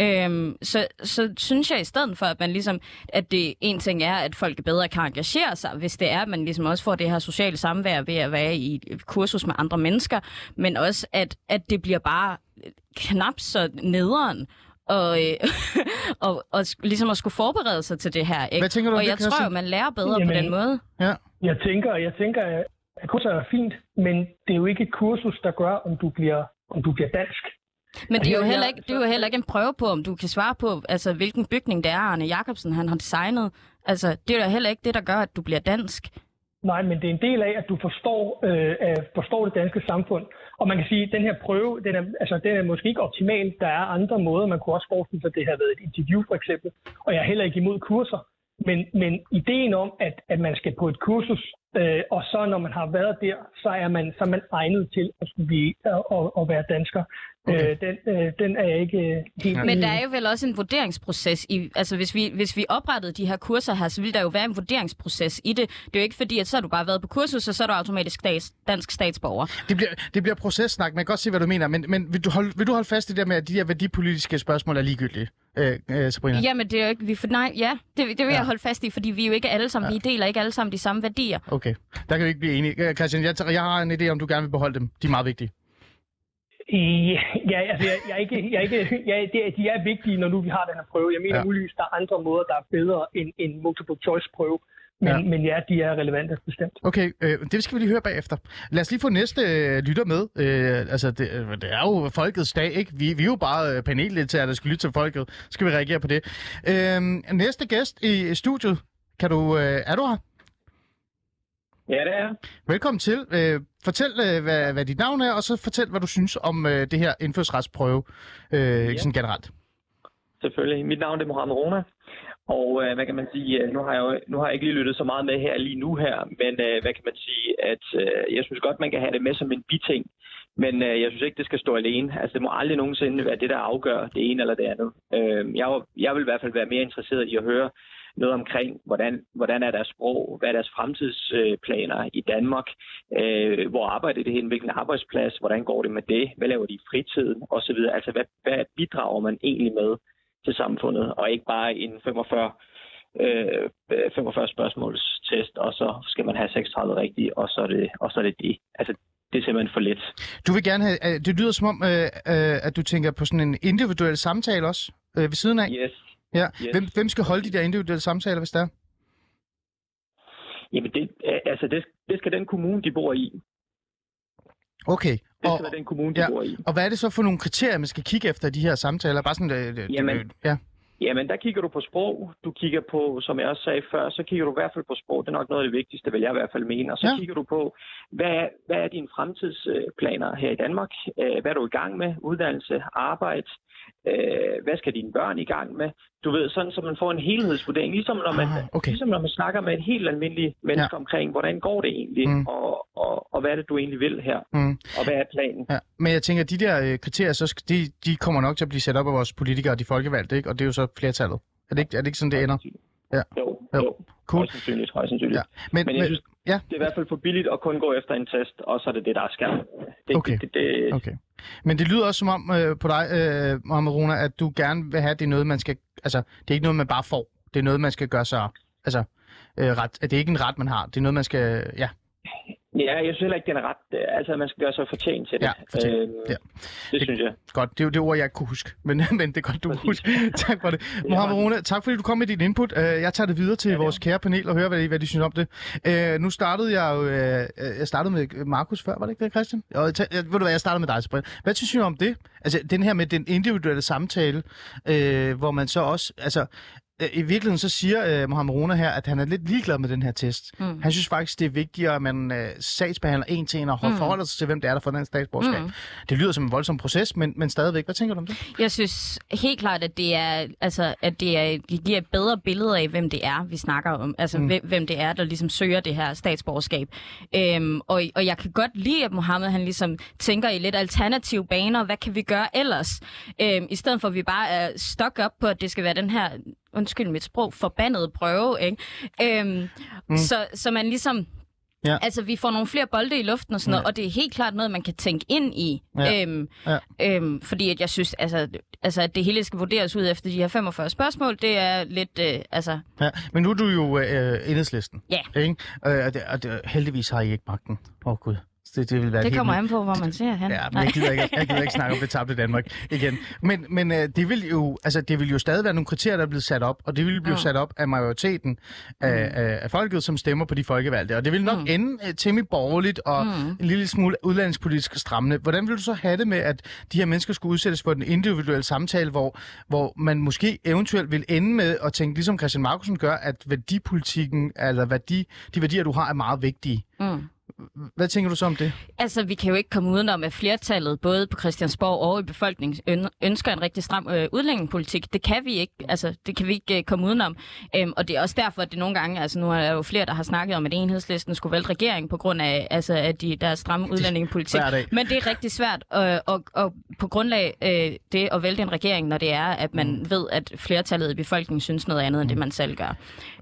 Øhm, så, så synes jeg i stedet for, at man ligesom, at det en ting er, at folk bedre kan engagere sig, hvis det er, at man ligesom også får det her sociale samvær ved at være i et kursus med andre mennesker, men også, at, at det bliver bare knap så nederen, og, øh, og, og ligesom at skulle forberede sig til det her. Ikke? Hvad tænker du og det, jeg tror Christian? jo, man lærer bedre Jamen, på den måde. Ja. Jeg tænker, jeg tænker at kurser er fint, men det er jo ikke et kursus, der gør, om du bliver, om du bliver dansk. Men det er, jo heller ikke, det er jo heller ikke en prøve på, om du kan svare på, altså, hvilken bygning det er, Arne Jacobsen han har designet. Altså, det er jo heller ikke det, der gør, at du bliver dansk. Nej, men det er en del af, at du forstår, øh, forstår det danske samfund. Og man kan sige, at den her prøve, den er, altså, den er måske ikke optimal. Der er andre måder, man kunne også forestille sig, at det har været et interview for eksempel. Og jeg er heller ikke imod kurser. Men, men ideen om, at, at man skal på et kursus, øh, og så når man har været der, så er man, så er man egnet til at, skulle blive, at, at, at være dansker. Okay. Øh, den, øh, den er jeg ikke øh, helt Men enig der er jo vel også en vurderingsproces. I, altså hvis vi, hvis vi oprettede de her kurser her, så ville der jo være en vurderingsproces i det. Det er jo ikke fordi, at så har du bare været på kursus, og så er du automatisk stats, dansk statsborger. Det bliver, det bliver processnak, man kan godt se, hvad du mener, men, men vil, du holde, vil du holde fast i det der med, at de her værdipolitiske spørgsmål er ligegyldige? Øh, øh, Sabrina? Jamen, det er jo ikke... Vi for, nej, ja, det, det vil Ja. jeg holde fast i, fordi vi er jo ikke alle sammen... Ja. Vi deler ikke alle sammen de samme værdier. Okay, der kan vi ikke blive enige. Øh, Christian, jeg, jeg har en idé om, du gerne vil beholde dem. De er meget vigtige. Ja, altså, jeg, jeg er ikke, jeg er ikke, jeg, det, er- de er vigtige, når nu vi har den her prøve. Jeg mener ja. muligvis, der er andre måder, der er bedre end en multiple choice prøve. Men Ja. men ja de er relevante bestemt. Okay, øh, det skal vi lige høre bagefter. Lad os lige få næste øh, lytter med. Øh, altså, det, øh, det er jo folkets dag, ikke? Vi, vi er jo bare øh, paneldeltagere, der skal lytte til folket. Så skal vi reagere på det. Øh, næste gæst i studiet, kan du, øh, er du her? Ja, det er Velkommen til. Øh, fortæl, øh, hvad, hvad dit navn er, og så fortæl, hvad du synes om øh, det her indfødsretsprøve øh, ja. sådan generelt. Selvfølgelig. Mit navn er Mohamed Rona. Og øh, hvad kan man sige, øh, nu har, jeg jo, nu har jeg ikke lige lyttet så meget med her lige nu her, men øh, hvad kan man sige, at øh, jeg synes godt, man kan have det med som en biting, men øh, jeg synes ikke, det skal stå alene. Altså det må aldrig nogensinde være det, der afgør det ene eller det andet. Øh, jeg, jeg vil i hvert fald være mere interesseret i at høre noget omkring, hvordan, hvordan er deres sprog, hvad er deres fremtidsplaner i Danmark, øh, hvor arbejder det hen, hvilken arbejdsplads, hvordan går det med det, hvad laver de i fritiden osv. Altså hvad, hvad bidrager man egentlig med til samfundet, og ikke bare en 45, øh, 45 spørgsmålstest, og så skal man have 36 rigtige, og så er det, og så er det det. Altså, det er simpelthen for let. Du vil gerne have, øh, det lyder som om, øh, øh, at du tænker på sådan en individuel samtale også, øh, ved siden af. Yes. Ja. Yes. Hvem, hvem skal holde de der individuelle samtaler, hvis der er? Jamen, det, øh, altså, det, det skal den kommune, de bor i. Okay. Det Og, skal være den kommune, de ja. bor i. og hvad er det så for nogle kriterier, man skal kigge efter i de her samtaler? Bare sådan, øh, øh, Jamen, øh, ja. Jamen, der kigger du på sprog. Du kigger på, som jeg også sagde før, så kigger du i hvert fald på sprog. Det er nok noget af det vigtigste, vil jeg i hvert fald mene. Og så Ja. kigger du på, hvad er, hvad er dine fremtidsplaner her i Danmark? Øh, Hvad er du i gang med? Uddannelse, arbejde? Hvad skal dine børn i gang med? Du ved, sådan så man får en helhedsvurdering. Ligesom når man, Ah, okay. ligesom når man snakker med et helt almindeligt menneske Ja. omkring, hvordan går det egentlig? Mm. Mm. Og, og, og hvad er det, du egentlig vil her? Mm. Og hvad er planen? Ja, men jeg tænker, at de der øh, kriterier, så skal, de, de kommer nok til at blive sat op af vores politikere og de folkevalgte, ikke? Og det er jo så flertallet. Er det ikke, er det ikke sådan, det ender? Ja. Jo, Jo. jo. Cool. Højst sandsynligt, højst sandsynligt. Ja. Men, Men jeg synes, ja. det er i hvert fald for billigt at kun gå efter en test, og så er det det, der er skærm. Det, Okay. det, det, Okay. Men det lyder også som om øh, på dig, øh, Mohamed Rona, at du gerne vil have, at det er noget, man skal... Altså, det er ikke noget, man bare får. Det er noget, man skal gøre sig... Altså, øh, ret, at det er ikke en ret, man har. Det er noget, man skal... Ja, Ja, jeg synes heller ikke, det er ret. øh, Altså, man skal gøre sig fortjent til det. Ja, fortjent. Øhm, Ja. Det, synes jeg. godt. Det er jo det ord, jeg ikke kunne huske. Men, men det er godt, du kunne huske. tak for det. er Mohamed Rona, tak fordi du kom med dit input. Øh, Jeg tager det videre til Ja, det vores kære panel og hører, hvad de, hvad de synes om det. Øh, Nu startede jeg jo... øh, Jeg startede med Markus før, var det ikke det, Christian? Og jeg, ved du hvad, jeg startede med dig, Sabrina. Hvad synes du om det? Altså, den her med den individuelle samtale, øh, hvor man så også... Altså, øh, i virkeligheden så siger øh, Mohamed Rona her, at han er lidt ligeglad med den her test. Mm. Han synes faktisk, det er vigtigere, at man øh, sagsbehandler en til en og Mm. forholder sig til, hvem det er, der får den statsborgerskab. Mm. Det lyder som en voldsom proces, men, men stadigvæk. Hvad tænker du om det? Jeg synes helt klart, at det er, altså, at det er, det giver et bedre billede af, hvem det er, vi snakker om. Altså, Mm. hvem, hvem det er, der ligesom søger det her statsborgerskab. Øhm, og, og jeg kan godt lide, at Mohammed han ligesom tænker i lidt alternative baner. Hvad kan vi gøre ellers? Øhm, I stedet for, at vi bare er stok op på, at det skal være den her, undskyld mit sprog, forbandede prøve. Ikke? Øhm, Mm. så, så man ligesom Ja. Altså, vi får nogle flere bolde i luften og sådan noget, og det er helt klart noget, man kan tænke ind i. Ja. Øhm, Ja. øhm, fordi at jeg synes, altså, altså, at det hele skal vurderes ud efter de her 45 spørgsmål, det er lidt, øh, altså... Ja, men nu er du jo øh, enhedslisten. Ja. Ikke? Øh, og det, og det, heldigvis har I ikke magten. Åh oh, gud. Det, det vil være Det helt kommer nyt. an på, hvor man ser hen. Ja, men jeg gider, ikke, jeg gider ikke snakke om det tabte Danmark igen. Men, men øh, det, vil jo, altså, det vil jo stadig være nogle kriterier, der er blevet sat op, og det vil blive Mm. sat op af majoriteten af, af, af folket, som stemmer på de folkevalgte. Og det vil nok Mm. ende øh, temmelig borgerligt og Mm. en lille smule udlandspolitisk strammende. Hvordan vil du så have det med, at de her mennesker skulle udsættes for den individuelle samtale, hvor, hvor man måske eventuelt vil ende med at tænke, ligesom Christian Markusen gør, at værdipolitikken, eller værdi, de værdier, du har, er meget vigtige. Mm. Hvad tænker du så om det? Altså, vi kan jo ikke komme udenom, at flertallet, både på Christiansborg og i befolkningen, øn- ønsker en rigtig stram øh, udlændingepolitik. Det kan vi ikke, altså, det kan vi ikke øh, komme udenom. Øhm, og det er også derfor, at det nogle gange, altså nu er der jo flere, der har snakket om, at enhedslisten skulle vælte regeringen på grund af, altså, at de, der er stramme udlændingepolitik. Men det er rigtig svært øh, og, og på grundlag øh, det at vælte en regering, når det er, at man mm. ved, at flertallet i befolkningen synes noget andet, end det man selv gør.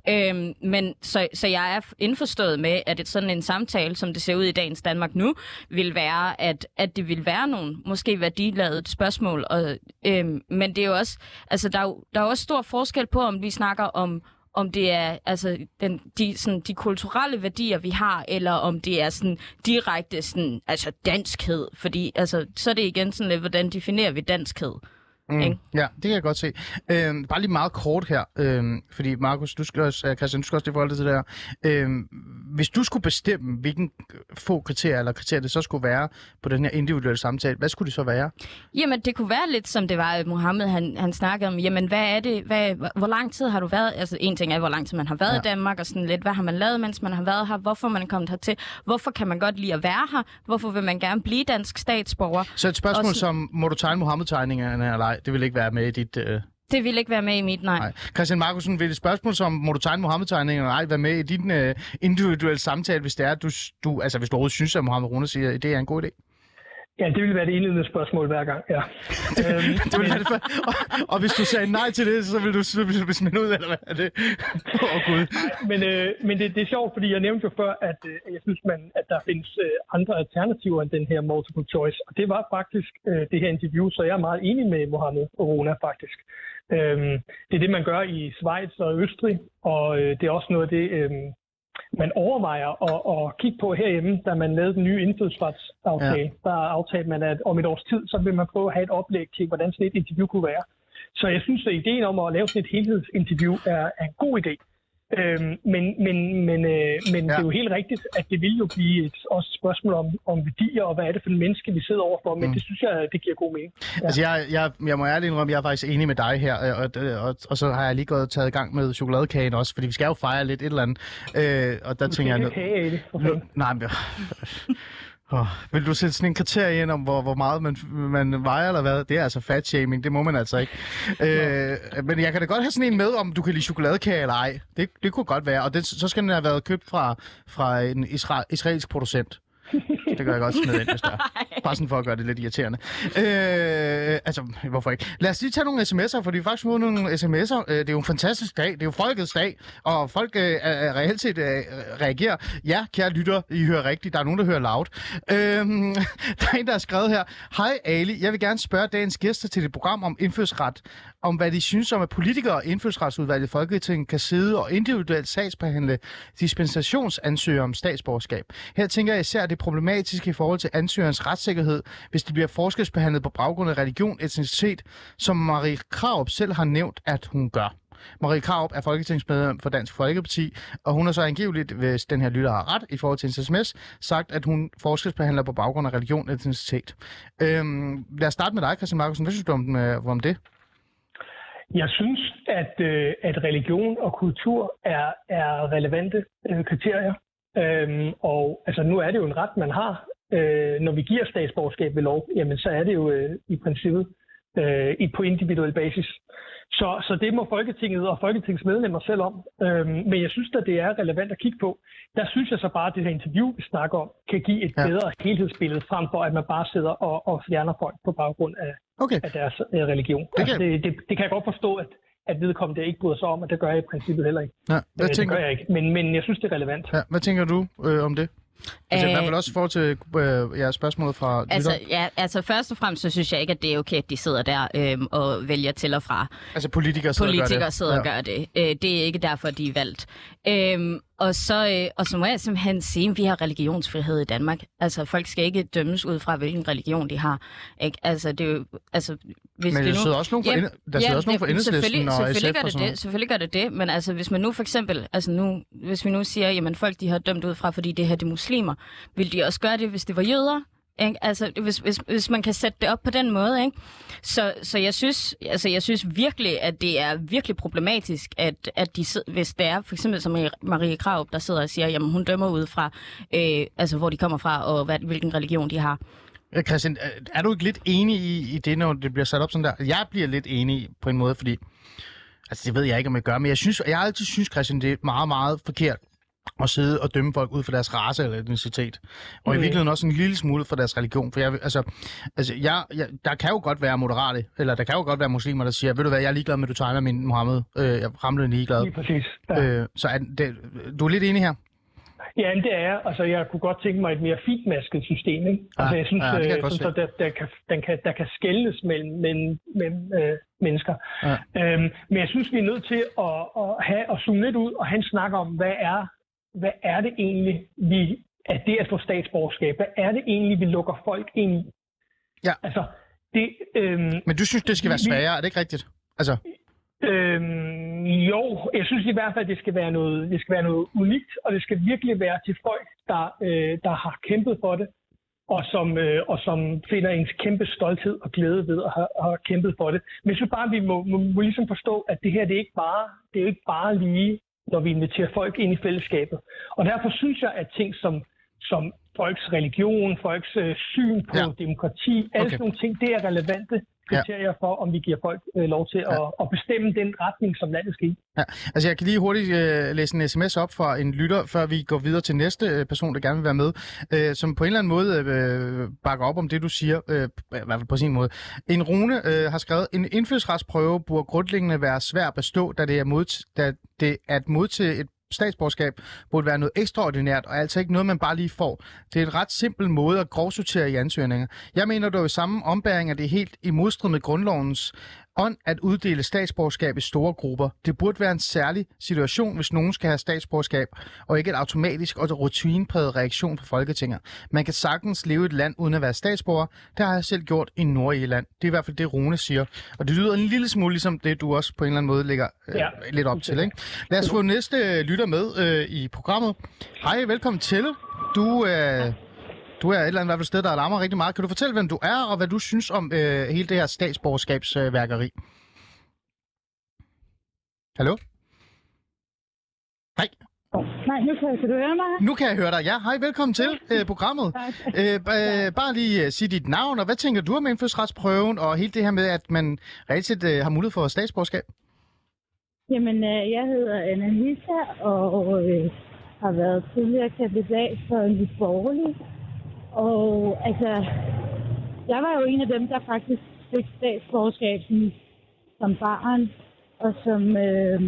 Øhm, men så, så jeg er indforstået med, at et sådan en samtale, som det ser ud i dagens Danmark nu, vil være, at, at det vil være nogle måske værdiladet spørgsmål. Og, øhm, men det er jo også, altså der er jo, der er også stor forskel på, om vi snakker om om det er altså den, de, sådan, de kulturelle værdier, vi har, eller om det er sådan direkte sådan, altså danskhed. Fordi altså, så er det igen sådan lidt, hvordan definerer vi danskhed? Mm. Ikke? Ja, det kan jeg godt se. Øhm, bare lige meget kort her, øhm, fordi Markus, du skal også, Christian, du skal også det forhold til det der. Øhm, hvis du skulle bestemme, hvilken få kriterier eller kriterier det så skulle være på den her individuelle samtale, hvad skulle det så være? Jamen, det kunne være lidt som det var, at Mohammed han, han snakkede om, jamen, hvad er det, hvad, hvor lang tid har du været, altså en ting er, hvor lang tid man har været ja. i Danmark, og sådan lidt, hvad har man lavet, mens man har været her, hvorfor man er kommet hertil, hvorfor kan man godt lide at være her, hvorfor vil man gerne blive dansk statsborger? Så et spørgsmål Og så- som, må du tegne Mohammed-tegningerne eller ej? Det vil ikke være med i dit... Øh... Det vil ikke være med i mit, nej. Nej. Christian Markusen, vil et spørgsmål som, må du tegne Mohammed-tegningerne eller ej, være med i din øh, individuelle samtale, hvis det er, du, du, altså hvis du overhovedet synes, at Mohammed Rune siger, at det er en god idé? Ja, det ville være det indledende spørgsmål hver gang, ja. øhm, Det vil være det for... og, og, hvis du sagde nej til det, så vil du, så vil du blive smidt ud, eller hvad er det? Åh, oh, Gud. men øh, men det, det er sjovt, fordi jeg nævnte jo før, at øh, jeg synes, man, at der findes øh, andre alternativer end den her multiple choice. Og det var faktisk øh, det her interview, så jeg er meget enig med Mohammed og Rona faktisk. Øhm, det er det, man gør i Schweiz og Østrig, og øh, det er også noget af det, øh, man overvejer at, at kigge på herhjemme, da man lavede den nye indfødsretsaftale. Ja. Der aftalte man, at om et års tid, så vil man prøve at have et oplæg til, hvordan sådan et interview kunne være. Så jeg synes, at ideen om at lave sådan et helhedsinterview er, er en god idé. Øhm, men men, men, øh, men ja. det er jo helt rigtigt, at det vil jo blive et, også et spørgsmål om, om værdier, og hvad er det for en menneske, vi sidder overfor. Men mm. det synes jeg, det giver god mening. Ja. Altså, jeg, jeg, jeg må ærligt indrømme, jeg er faktisk enig med dig her, øh, og, og, og, og så har jeg lige gået taget i gang med chokoladekagen også, fordi vi skal jo fejre lidt et eller andet. Øh, og der Du tænker jeg... kage fanden. Nej, men... Oh, vil du sætte sådan en kriterie ind om, hvor, hvor meget man, man vejer, eller hvad? Det er altså fat shaming, det må man altså ikke. Øh, men jeg kan da godt have sådan en med, om du kan lide chokoladekage eller ej. Det, det kunne godt være, og det, så skal den have været købt fra, fra en isra, israelsk producent. Det kan jeg godt smide ind, hvis der er. Bare sådan for at gøre det lidt irriterende. Øh, altså, hvorfor ikke? Lad os lige tage nogle sms'er, for vi har faktisk fået nogle sms'er. Øh, det er jo en fantastisk dag. Det er jo folkets dag, og folk øh, er reelt set øh, reagerer. Ja, kære lytter, I hører rigtigt. Der er nogen, der hører loud. Øh, der er en, der har skrevet her. Hej Ali, jeg vil gerne spørge dagens gæster til det program om indfødsret, om hvad de synes om, at politikere og indfødsretsudvalget i Folketinget kan sidde og individuelt sagsbehandle dispensationsansøgere om statsborgerskab. Her tænker jeg især, at det er problematiske i forhold til ansøgerens retssikkerhed, hvis de bliver forskelsbehandlet på baggrund af religion, etnicitet, som Marie Kraup selv har nævnt, at hun gør. Marie Kraup er folketingsmedlem for Dansk Folkeparti, og hun har så angiveligt, hvis den her lytter har ret i forhold til en sms, sagt, at hun forskelsbehandler på baggrund af religion og etnicitet. Øhm, lad os starte med dig, Christian Markusen. Hvad synes du om, øh, om det? Jeg synes, at, øh, at religion og kultur er, er relevante øh, kriterier. Øhm, og altså, nu er det jo en ret, man har. Øh, når vi giver statsborgerskab ved lov, jamen, så er det jo øh, i princippet øh, på individuel basis. Så, så det må Folketinget og Folketingets medlemmer selv om. Øhm, men jeg synes at det er relevant at kigge på. Der synes jeg så bare, at det her interview, vi snakker om, kan give et Ja. bedre helhedsbillede, frem for at man bare sidder og, og fjerner folk på baggrund af, Okay. af deres øh, religion. kan- Altså, det, det, det kan jeg godt forstå, at, at vedkommende ikke bryder sig om, og det gør jeg i princippet heller ikke. Ja, Øh, hvad, det tænker, gør jeg ikke, men, men jeg synes, det er relevant. ja, hvad tænker du øh, om det? Altså, i Øh, hvert fald også i forhold til øh, ja, spørgsmålet fra Altså, lytter. ja, altså først og fremmest, så synes jeg ikke, at det er okay, at de sidder der øhm, og vælger til og fra. Altså politikere sidder og gør Politikere det. sidder og gør det. Øh, det er ikke derfor, de er valgt. Øhm, og, så, øh, og så må jeg simpelthen sige, at vi har religionsfrihed i Danmark. Altså, folk skal ikke dømmes ud fra, hvilken religion de har. Ikke? Altså, det er jo, altså, hvis Men det der nu... sidder også nogen fra, Jamen, ja, der sidder også nogen det- Enhedslisten selvfølgelig, og selvfølgelig SF gør og det sådan det, selvfølgelig gør det det, men altså hvis man nu for eksempel, altså nu, hvis vi nu siger, jamen folk de har dømt ud fra, fordi det her det er muslimer, vil de også gøre det, hvis det var jøder? Ikke? Altså, hvis, hvis, hvis man kan sætte det op på den måde, ikke? Så, så jeg, synes, altså, jeg synes virkelig, at det er virkelig problematisk, at, at de, sid- hvis det er for eksempel som Marie- Krav, der sidder og siger, jamen hun dømmer ud fra, øh, altså hvor de kommer fra, og hvad, hvilken religion de har. Ja, Christian, er- er du ikke lidt enig i, i det, når det bliver sat op sådan der? Jeg bliver lidt enig på en måde, fordi... Altså, det ved jeg ikke, om jeg gør, men jeg, synes, jeg altid synes, Christian, det er meget, meget forkert at sidde og dømme folk ud fra deres race eller etnicitet. Og mm. i virkeligheden også en lille smule for deres religion. For jeg, altså, altså jeg, jeg, der kan jo godt være moderate, eller der kan jo godt være muslimer, der siger, ved du hvad, jeg er ligeglad med, at du tegner min Mohammed. Øh, jeg er ligeglad. Lige præcis. Ja. Øh, så er det, du er lidt enig her? Ja, det er Altså, jeg kunne godt tænke mig et mere fintmasket system. Ikke? Ja, altså, jeg synes, kan jeg øh, sådan, så der, der, kan, den kan, der kan skældes mellem, mellem, mellem øh, mennesker. Ja. Øhm, men jeg synes, vi er nødt til at, at, have, at zoome lidt ud og have en snak om, hvad er, hvad er det egentlig, vi at det at få statsborgerskab, hvad er det egentlig, vi lukker folk ind i? Ja. Altså, det, øhm, Men du synes, det skal være vi- sværere, er det ikke rigtigt? Altså, Øhm, jo, jeg synes i hvert fald, at det skal være noget, det skal være noget unikt, og det skal virkelig være til folk, der, øh, der har kæmpet for det, og som, øh, og som finder en kæmpe stolthed og glæde ved at have, have kæmpet for det. Men jeg synes bare, at vi må, må, må ligesom forstå, at det her det er ikke bare, det er ikke bare lige, når vi inviterer folk ind i fællesskabet. Og derfor synes jeg, at ting som, som folks religion, folks øh, syn på Ja. ja. demokrati, alle Okay. sådan nogle ting, det er relevante kriterier for, om vi giver folk øh, lov til Ja. at, at bestemme den retning, som landet skal i. Ja, altså jeg kan lige hurtigt øh, læse en sms op fra en lytter, før vi går videre til næste øh, person, der gerne vil være med, øh, som på en eller anden måde øh, bakker op om det, du siger, øh, i hvert fald på sin måde. En Rune øh, har skrevet, en indfødsretsprøve burde grundlæggende være svær at bestå, da det, er mod, da det at modtage et statsborgerskab burde være noget ekstraordinært, og altså ikke noget, man bare lige får. Det er en ret simpel måde at grovsortere i ansøgninger. Jeg mener dog i samme ombæring, at det er helt i modstrid med grundlovens ånd at uddele statsborgerskab i store grupper. Det burde være en særlig situation, hvis nogen skal have statsborgerskab, og ikke et automatisk og rutinepræget reaktion på Folketinget. Man kan sagtens leve i et land uden at være statsborger. Det har jeg selv gjort i Nordirland. Det er i hvert fald det, Rune siger. Og det lyder en lille smule ligesom det, du også på en eller anden måde lægger øh, Ja. lidt op til. Ikke? Lad os få næste lytter med øh, i programmet. Hej, velkommen til. Du, øh, du er et eller andet sted, der alarmer rigtig meget. Kan du fortælle, hvem du er, og hvad du synes om øh, hele det her statsborgerskabsværkeri? Øh, Hallo? Hej. Nej, nu kan, kan du høre mig? Nu kan jeg høre dig. Ja, hej, velkommen til øh, programmet. Øh, øh, bare lige øh, sige dit navn, og hvad tænker du om indfødsretsprøven, og helt det her med, at man reelt set øh, har mulighed for statsborgerskab? Jamen, øh, jeg hedder Anna Lisa, og øh, har været tidligere kandidat for en borgerlig. Og altså, jeg var jo en af dem, der faktisk fik statsborgerskab som, som barn, og som, øh,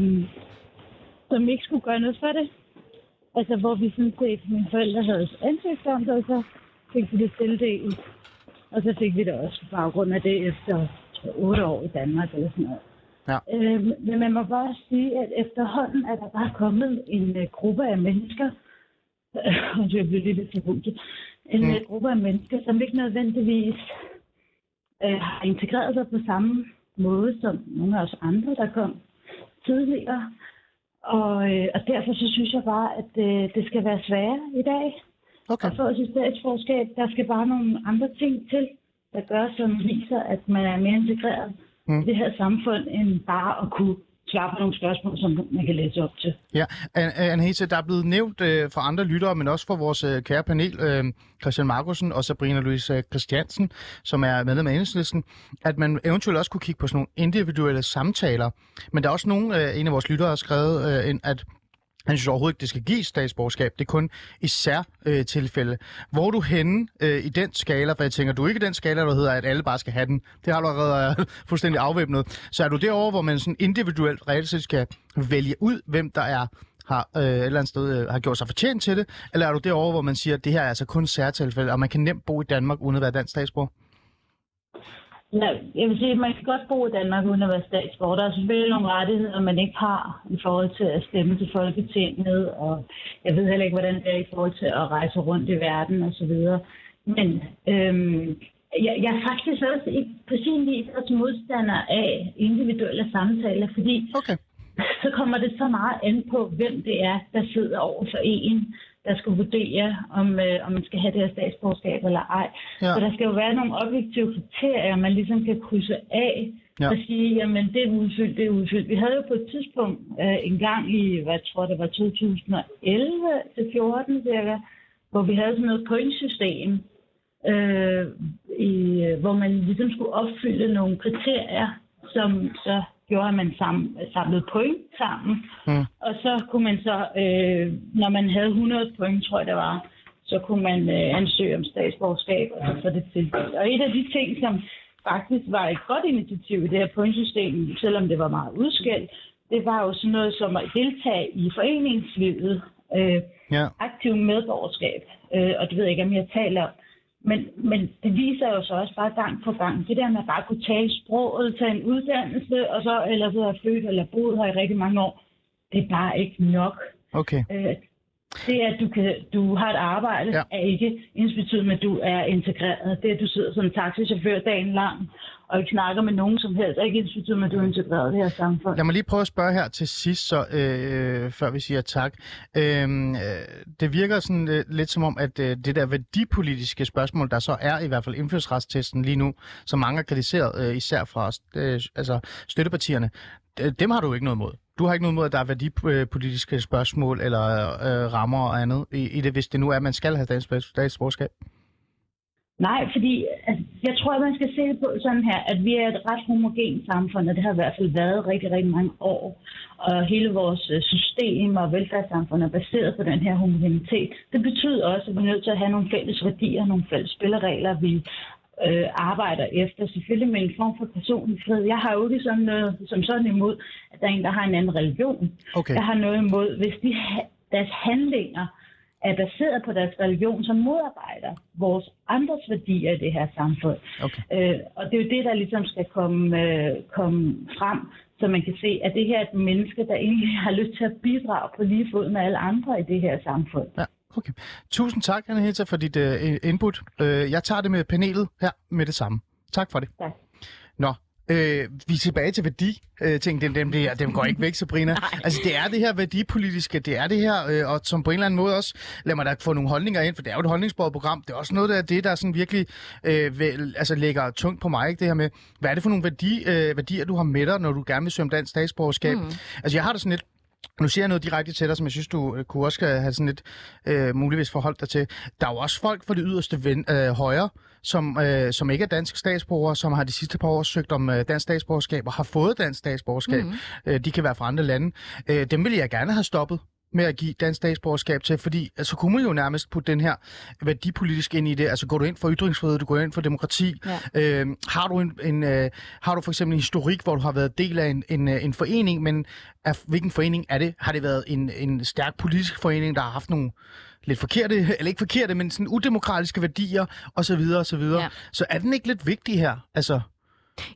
som ikke skulle gøre noget for det. Altså, hvor vi sådan set, mine forældre havde ansøgt om det, og så fik vi det tildelt. Og så fik vi det også på baggrund af det efter otte år i Danmark eller sådan noget. Ja. Øhm, men man må bare sige, at efterhånden er der bare kommet en uh, gruppe af mennesker, og det bliver lidt forhundet, en Mm. mm. gruppe af mennesker, som ikke nødvendigvis uh, har integreret sig på samme måde som nogle af os andre, der kom tidligere. Og, øh, og derfor så synes jeg bare, at øh, det skal være sværere i dag Okay. at få sit statsborgerskab. Der skal bare nogle andre ting til, der gør, som viser, at man er mere integreret Mm. mm. i det her samfund, end bare at kunne svare på nogle spørgsmål, som man kan læse op til. Ja, An- der er blevet nævnt øh, fra andre lyttere, men også fra vores øh, kære panel, øh, Christian Markusen og Sabrina Louise øh, Christiansen, som er medlem af Enhedslisten, at man eventuelt også kunne kigge på sådan nogle individuelle samtaler. Men der er også nogen, øh, en af vores lyttere har skrevet, øh, at han synes overhovedet ikke, det skal give statsborgerskab. Det er kun i sær øh, tilfælde. Hvor er du henne øh, i den skala? For jeg tænker, du er ikke i den skala, der hedder, at alle bare skal have den. Det har du allerede øh, fuldstændig afvæbnet. Så er du derovre, hvor man sådan individuelt reelt set skal vælge ud, hvem der er har øh, et eller andet sted øh, har gjort sig fortjent til det? Eller er du derovre, hvor man siger, at det her er altså kun særtilfælde, og man kan nemt bo i Danmark uden at være dansk statsborger? Ja, jeg vil sige, at man kan godt bo i Danmark uden at være statsborger. Der er selvfølgelig nogle rettigheder, man ikke har i forhold til at stemme til Folketinget, og jeg ved heller ikke, hvordan det er i forhold til at rejse rundt i verden osv. Men øhm, jeg, jeg er faktisk også i- på sin vis også modstander af individuelle samtaler, fordi Okay. så kommer det så meget an på, hvem det er, der sidder over for en, der skal vurdere, om, øh, om man skal have det her statsborgerskab eller ej. Ja. Så der skal jo være nogle objektive kriterier, man ligesom kan krydse af Ja. ja. og sige, jamen det er udfyldt, det er udfyldt. Vi havde jo på et tidspunkt øh, en gang i, hvad jeg tror det var 2011 til 14 cirka, hvor vi havde sådan noget pointsystem, øh, i, øh, hvor man ligesom skulle opfylde nogle kriterier, som så gjorde, at man sam, samlede point sammen. Mm. Og så kunne man så, øh, når man havde 100 point, tror jeg det var, så kunne man øh, ansøge om statsborgerskab og så få det tildelt. Og et af de ting, som faktisk var et godt initiativ i det her pointsystem, selvom det var meget udskældt, det var jo sådan noget som at deltage i foreningslivet øh, Ja. aktiv medborgerskab, øh, og det ved jeg ikke, om jeg taler om. Men, men det viser jo så også bare gang på gang, det der med at bare kunne tale sproget, tage en uddannelse, og så ellers så er født eller boet her i rigtig mange år, det er bare ikke nok. Okay. Øh, det, at du, kan, du har et arbejde, Ja. er ikke ensbetydende med, at du er integreret. Det, at du sidder som taxichauffør dagen lang, og ikke snakker med nogen som helst, og ikke synes, med, at du er integreret i det her samfund. Lad mig lige prøve at spørge her til sidst, så, øh, før vi siger tak. Øhm, øh, det virker sådan øh, lidt som om, at øh, det der værdipolitiske spørgsmål, der så er i hvert fald indfødsretstesten lige nu, som mange har kritiseret, øh, især fra øh, altså støttepartierne, øh, dem har du ikke noget mod. Du har ikke noget mod, at der er værdipolitiske spørgsmål eller øh, rammer og andet i, i det, hvis det nu er, at man skal have dansk statsborgerskab. Nej, fordi altså, jeg tror, at man skal se det på sådan her, at vi er et ret homogent samfund, og det har i hvert fald været rigtig, rigtig mange år. Og hele vores øh, system og velfærdssamfund er baseret på den her homogenitet. Det betyder også, at vi er nødt til at have nogle fælles værdier, nogle fælles spilleregler, vi øh, arbejder efter. Selvfølgelig med en form for personlig frihed. Jeg har jo ikke sådan noget som sådan imod, at der er en, der har en anden religion. Okay. Jeg har noget imod, hvis de, deres handlinger er baseret på deres religion, som modarbejder vores andres værdier i det her samfund. Okay. Øh, og det er jo det, der ligesom skal komme, øh, komme frem, så man kan se, at det her er et menneske, der egentlig har lyst til at bidrage på lige fod med alle andre i det her samfund. Ja, okay. Tusind tak, Anahita, for dit uh, input. Uh, jeg tager det med panelet her med det samme. Tak for det. Tak. Nå, øh, vi er tilbage til værdi. Øh, ting, dem, dem, bliver, dem går ikke væk, Sabrina. altså, det er det her værdipolitiske, det er det her, øh, og som på en eller anden måde også, lad mig da få nogle holdninger ind, for det er jo et holdningsbordet program. Det er også noget af det, der sådan virkelig øh, vel, altså, lægger tungt på mig, ikke? det her med, hvad er det for nogle værdi, øh, værdier, du har med dig, når du gerne vil søge om dansk statsborgerskab? Mm. Altså, jeg har det sådan lidt, nu siger jeg noget direkte til dig, som jeg synes, du øh, kunne også have sådan lidt øh, muligvis forholdt dig til. Der er jo også folk fra det yderste ven, øh, højre, som, øh, som ikke er dansk statsborger, som har de sidste par år søgt om øh, dansk statsborgerskab og har fået dansk statsborgerskab. Mm. Øh, de kan være fra andre lande. Øh, dem vil jeg gerne have stoppet med at give dansk statsborgerskab til, fordi så altså, kunne man jo nærmest putte den her værdipolitisk ind i det. Altså går du ind for ytringsfrihed, du går ind for demokrati. Ja. Øh, har, du en, en, øh, har du for eksempel en historik, hvor du har været del af en, en, øh, en forening, men af, hvilken forening er det? Har det været en, en stærk politisk forening, der har haft nogle lidt forkerte, eller ikke forkerte, men sådan udemokratiske værdier, og så videre, og så videre. Ja. Så er den ikke lidt vigtig her? Altså,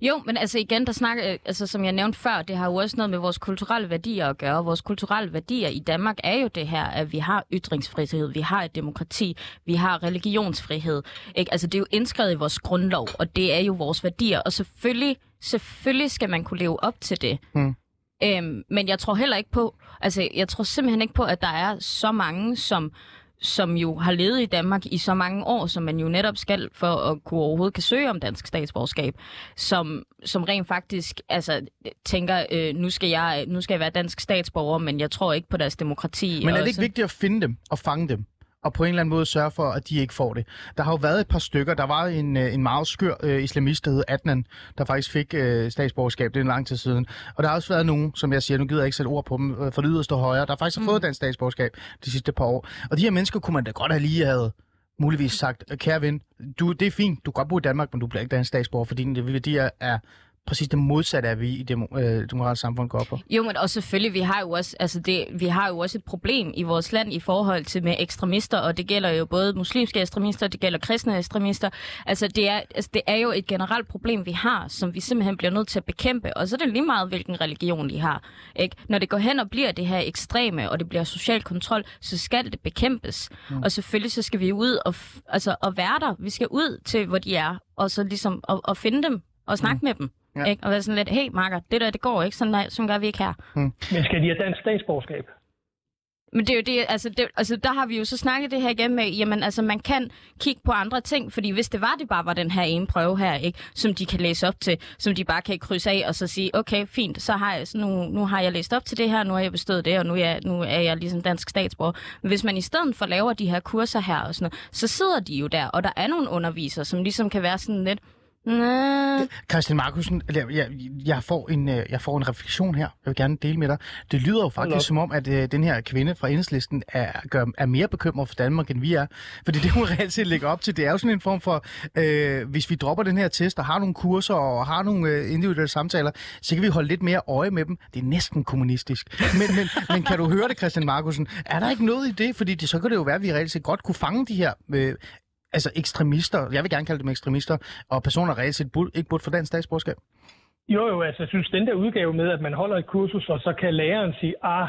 Jo, men altså igen, der snakker, øh, altså som jeg nævnte før, det har jo også noget med vores kulturelle værdier at gøre. Vores kulturelle værdier i Danmark er jo det her, at vi har ytringsfrihed, vi har et demokrati, vi har religionsfrihed. Ikke? Altså det er jo indskrevet i vores grundlov, og det er jo vores værdier. Og selvfølgelig, selvfølgelig skal man kunne leve op til det. Hmm. Øhm, men jeg tror heller ikke på, altså jeg tror simpelthen ikke på, at der er så mange, som som jo har levet i Danmark i så mange år, som man jo netop skal for at kunne overhovedet kan søge om dansk statsborgerskab, som, som rent faktisk altså, tænker, øh, nu, skal jeg, nu skal jeg være dansk statsborger, men jeg tror ikke på deres demokrati. Men er det og ikke vigtigt at finde dem og fange dem? Og på en eller anden måde sørge for, at de ikke får det. Der har jo været et par stykker. Der var en, øh, en meget skør øh, islamist, der hed Adnan, der faktisk fik øh, statsborgerskab. Det er en lang tid siden. Og der har også været nogen, som jeg siger, nu gider jeg ikke sætte ord på dem, øh, for det yderste højre, der faktisk har fået mm. dansk statsborgerskab de sidste par år. Og de her mennesker kunne man da godt have lige have muligvis sagt, kære ven, du, det er fint, du kan godt bo i Danmark, men du bliver ikke dansk statsborger, fordi dine værdier er præcis det modsatte af, vi i det øh, demokratiske samfund går op på. Jo, men også selvfølgelig, vi har jo også, altså det, vi har jo også et problem i vores land i forhold til med ekstremister, og det gælder jo både muslimske ekstremister, det gælder kristne ekstremister. Altså det er, altså det er jo et generelt problem, vi har, som vi simpelthen bliver nødt til at bekæmpe, og så er det lige meget, hvilken religion de har. Ikke? Når det går hen og bliver det her ekstreme, og det bliver social kontrol, så skal det bekæmpes. Mm. Og selvfølgelig så skal vi ud og, altså, og være der. Vi skal ud til, hvor de er, og så ligesom og, og finde dem og snakke mm. med dem. Ja. Ikke? Og være sådan lidt, hey Marker, det der, det går ikke, sådan, der, sådan gør vi ikke her. Hmm. Men skal de have dansk statsborgerskab? Men det er jo det, altså, det, altså der har vi jo så snakket det her igen med, jamen altså man kan kigge på andre ting, fordi hvis det var, det bare var den her ene prøve her, ikke, som de kan læse op til, som de bare kan krydse af og så sige, okay, fint, så har jeg, så nu, nu har jeg læst op til det her, nu har jeg bestået det, og nu er jeg, nu er jeg ligesom dansk statsborger. Men hvis man i stedet for laver de her kurser her og sådan noget, så sidder de jo der, og der er nogle undervisere, som ligesom kan være sådan lidt, Næh. Christian Markusen, jeg, jeg, jeg, får en, øh, jeg får en refleksion her, jeg vil gerne dele med dig. Det lyder jo faktisk op. som om, at øh, den her kvinde fra enhedslisten er, gør, er mere bekymret for Danmark, end vi er. Fordi det, hun reelt set lægger op til, det er jo sådan en form for, øh, hvis vi dropper den her test og har nogle kurser og har nogle øh, individuelle samtaler, så kan vi holde lidt mere øje med dem. Det er næsten kommunistisk. Men, men, men kan du høre det, Christian Markusen? Er der ikke noget i det? Fordi det, så kan det jo være, at vi reelt set godt kunne fange de her øh, altså ekstremister, jeg vil gerne kalde dem ekstremister, og personer reelt set burde, ikke burde få dansk statsborgerskab. Jo, jo, altså jeg synes, den der udgave med, at man holder et kursus, og så kan læreren sige, ah,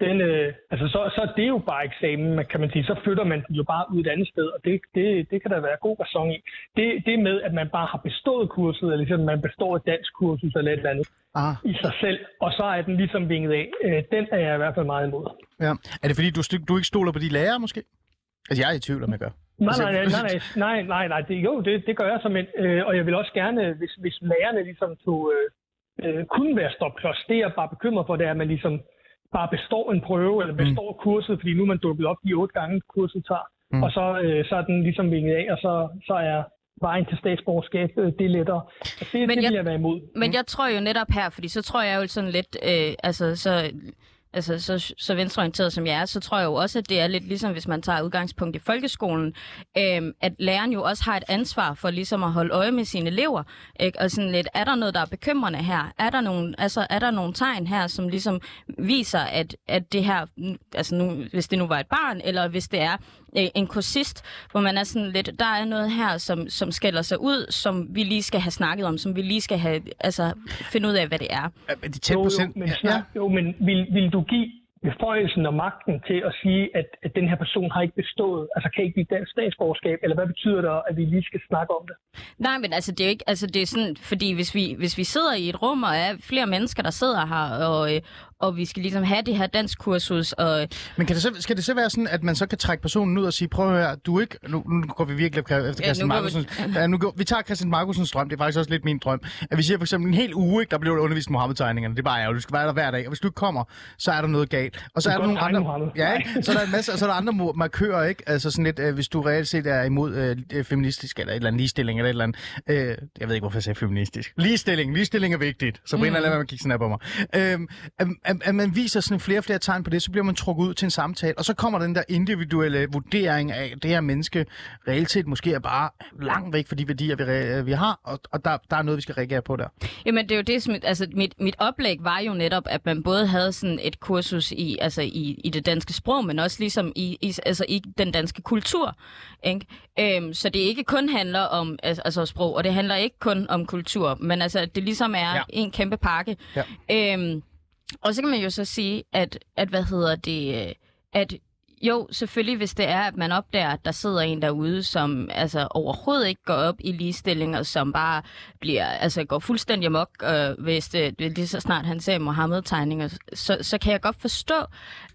den, øh, altså så, så er det jo bare eksamen, kan man sige. Så flytter man den jo bare ud et andet sted, og det, det, det kan der være god ræson i. Det, det med, at man bare har bestået kurset, eller ligesom man består et dansk kursus eller et eller andet Ah. i sig selv, og så er den ligesom vinget af. Øh, den er jeg i hvert fald meget imod. Ja. Er det fordi, du, du ikke stoler på de lærere, måske? Altså, jeg er i tvivl, om jeg gør. Nej, Altså, nej, nej, nej, nej, nej, nej, nej det, jo, det, det gør jeg som en, øh, og jeg vil også gerne, hvis, hvis lærerne ligesom tog, øh, kunne være stopklods, det jeg er bare bekymret for, det er, at man ligesom bare består en prøve, eller består mm. kurset, fordi nu er man dukket op de otte gange, kurset tager, Mm. mm. og så, øh, så er den ligesom vinget af, og så, så er vejen til statsborgerskab, øh, det er lettere. Og det, Men det vil jeg- jeg være imod. Men jeg tror jo netop her, fordi så tror jeg jo sådan lidt, øh, altså så, altså så, så venstreorienteret som jeg er, så tror jeg jo også, at det er lidt ligesom, hvis man tager udgangspunkt i folkeskolen, øh, at læreren jo også har et ansvar for ligesom at holde øje med sine elever, ikke? og sådan lidt, er der noget, der er bekymrende her? Er der nogle, altså, er der nogle tegn her, som ligesom viser, at, at det her, altså nu, hvis det nu var et barn, eller hvis det er øh, en kursist, hvor man er sådan lidt, der er noget her, som, som skælder sig ud, som vi lige skal have snakket om, som vi lige skal have, altså, finde ud af, hvad det er. Er de tæt Jo, på jo, sind? men, Ja, jo, men vil, vil du give beføjelsen og magten til at sige, at, at den her person har ikke bestået, altså kan ikke blive dansk statsborgerskab, eller hvad betyder det, at vi lige skal snakke om det? Nej, men altså, det er jo ikke, altså, det er sådan, fordi hvis vi, hvis vi sidder i et rum, og er flere mennesker, der sidder her, og, øh, og vi skal ligesom have det her dansk kursus, og Men kan det så, skal det så være sådan, at man så kan trække personen ud og sige, prøv at høre, du ikke... Nu, nu går vi virkelig efter Ja, Christian går vi- Markusen. Ja, nu går, vi tager Christian Markusens drøm, det er faktisk også lidt min drøm. At vi siger for eksempel en hel uge, ikke, der bliver undervist i Mohammed-tegningerne. Det er bare ærgerligt. Du skal være der hver dag. Og hvis du ikke kommer, så er der noget galt. Og så er der nogle andre... Mohammed. Ja, ikke? Så er der en masse, og så er der andre markører, ikke? Altså sådan lidt, øh, hvis du reelt set er imod øh, øh, feministisk, eller et eller andet ligestilling, eller et eller andet. Øh, jeg ved ikke, hvorfor jeg sagde feministisk. Ligestilling. Ligestilling er vigtigt. Så Brian, mm. lad være med at kigge sådan her på mig. Øhm, at, at, at, man viser sådan flere og flere tegn på det, så bliver man trukket ud til en samtale, og så kommer den der individuelle vurdering af, at det her menneske reelt set måske er bare langt væk fra de værdier, vi, vi har, og, og der, der er noget, vi skal reagere på der. Jamen, det er jo det, som, altså, mit, mit oplæg var jo netop, at man både havde sådan et kursus i, altså, i, i det danske sprog, men også ligesom i, i, altså, i den danske kultur. Ikke? Øhm, så det ikke kun handler om altså, altså, sprog, og det handler ikke kun om kultur, men altså, det ligesom er ja. en kæmpe pakke. Ja. Øhm, og så kan man jo så sige, at, at hvad hedder det, øh, at jo, selvfølgelig, hvis det er, at man opdager, at der sidder en derude, som altså overhovedet ikke går op i ligestilling, og som bare bliver, altså går fuldstændig amok, øh, hvis det, lige så snart han ser Mohammed-tegninger, så, så kan jeg godt forstå,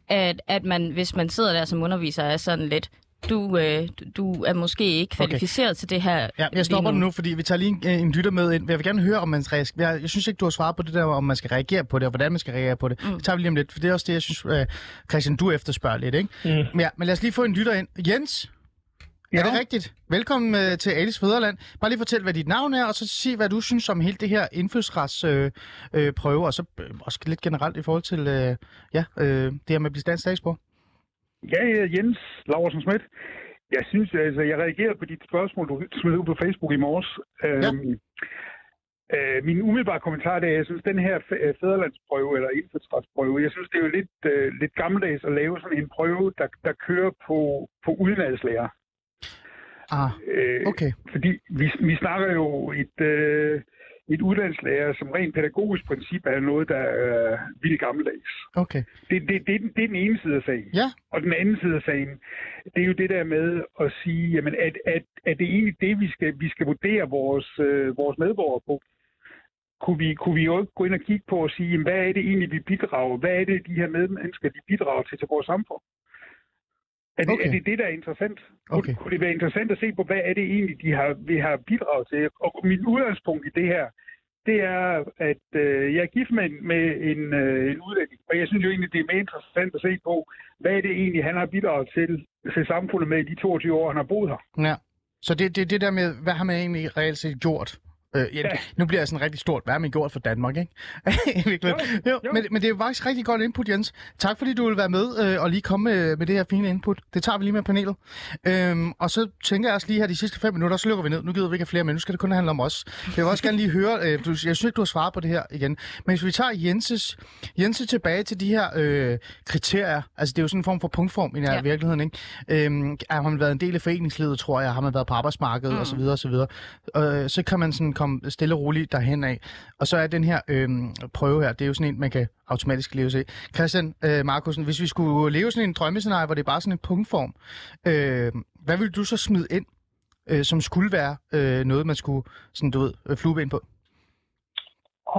at, at man, hvis man sidder der som underviser, er sådan lidt, du, øh, du- er måske ikke Okay. kvalificeret til det her Ja, jeg stopper nu. nu, fordi vi tager lige en, en lytter med ind. Jeg vil gerne høre, om man skal, jeg, jeg synes ikke, du har svaret på det der, om man skal reagere på det, og hvordan man skal reagere på det. Mm. Det tager vi lige om lidt, for det er også det, jeg synes, øh, Christian, du efterspørger lidt, ikke? Mm. Men, ja, men lad os lige få en lytter ind. Jens, ja. er det rigtigt? Velkommen øh, til Alice Fæderland. Bare lige fortæl, hvad dit navn er, og så sig, hvad du synes om hele det her indfødsretsprøve, øh, øh, prøve, og så øh, også lidt generelt i forhold til øh, ja, øh, det her med at blive dansk statsborger. Ja, jeg er Jens Laursen Schmidt. Jeg synes, altså, jeg reagerede på dit spørgsmål, du smed ud på Facebook i morges. Ja. Øhm, øh, min umiddelbare kommentar er, at jeg synes, den her fe- fæderlandsprøve, eller indfødsretsprøve, jeg synes, det er jo lidt, øh, lidt gammeldags at lave sådan en prøve, der, der kører på, på udenadslærer. Ah, Øh, okay. Fordi vi, vi snakker jo et, øh, et uddannelseslærer, som rent pædagogisk princip er noget, der er vildt gammeldags. Okay. Det, det, det, er den- det er den ene side af sagen. Ja. Og den anden side af sagen, det er jo det der med at sige, jamen, at, at, at det er egentlig det, vi skal, vi skal vurdere vores, øh, vores medborgere på. Kunne vi, kunne vi jo ikke gå ind og kigge på og sige, jamen, hvad er det egentlig, vi bidrager? Hvad er det, de her medmennesker, de bidrager til til vores samfund? Er det, Okay. er det det, der er interessant? Kunne, Okay. kunne det være interessant at se på, hvad er det egentlig, de har, vi har bidraget til? Og mit udgangspunkt i det her, det er, at øh, jeg er gift med, en- med en, øh, en udlænding, og jeg synes jo egentlig, det er mere interessant at se på, hvad er det egentlig, han har bidraget til, til samfundet med i de 22 år, han har boet her. Ja. Så det, det, det der med, hvad har man egentlig reelt set gjort? Øh, ja, nu bliver jeg sådan rigtig stort. Hvad har man gjort for Danmark, ikke? jo, jo, jo. Men, men det er jo faktisk rigtig godt input, Jens. Tak fordi du vil være med øh, og lige komme med, med det her fine input. Det tager vi lige med panelet. Øhm, og så tænker jeg også lige her de sidste fem minutter, så lukker vi ned. Nu gider vi ikke have flere mennesker, det kun handler om os. Jeg vil også gerne lige høre, øh, du, jeg synes ikke, du har svaret på det her igen. Men hvis vi tager Jenses, Jenses tilbage til de her øh, kriterier, altså det er jo sådan en form for punktform i ja. virkeligheden, ikke? Øhm, har man været en del af foreningslivet, tror jeg, har man været på arbejdsmarkedet mm. osv. osv. Øh, så kan man sådan komme stille og roligt derhen af. Og så er den her øh, prøve her, det er jo sådan en, man kan automatisk leve sig Christian øh, Markusen, hvis vi skulle leve sådan en drømmescenarie, hvor det er bare sådan en punktform, øh, hvad vil du så smide ind, øh, som skulle være øh, noget, man skulle sådan, du ved, øh, ind på?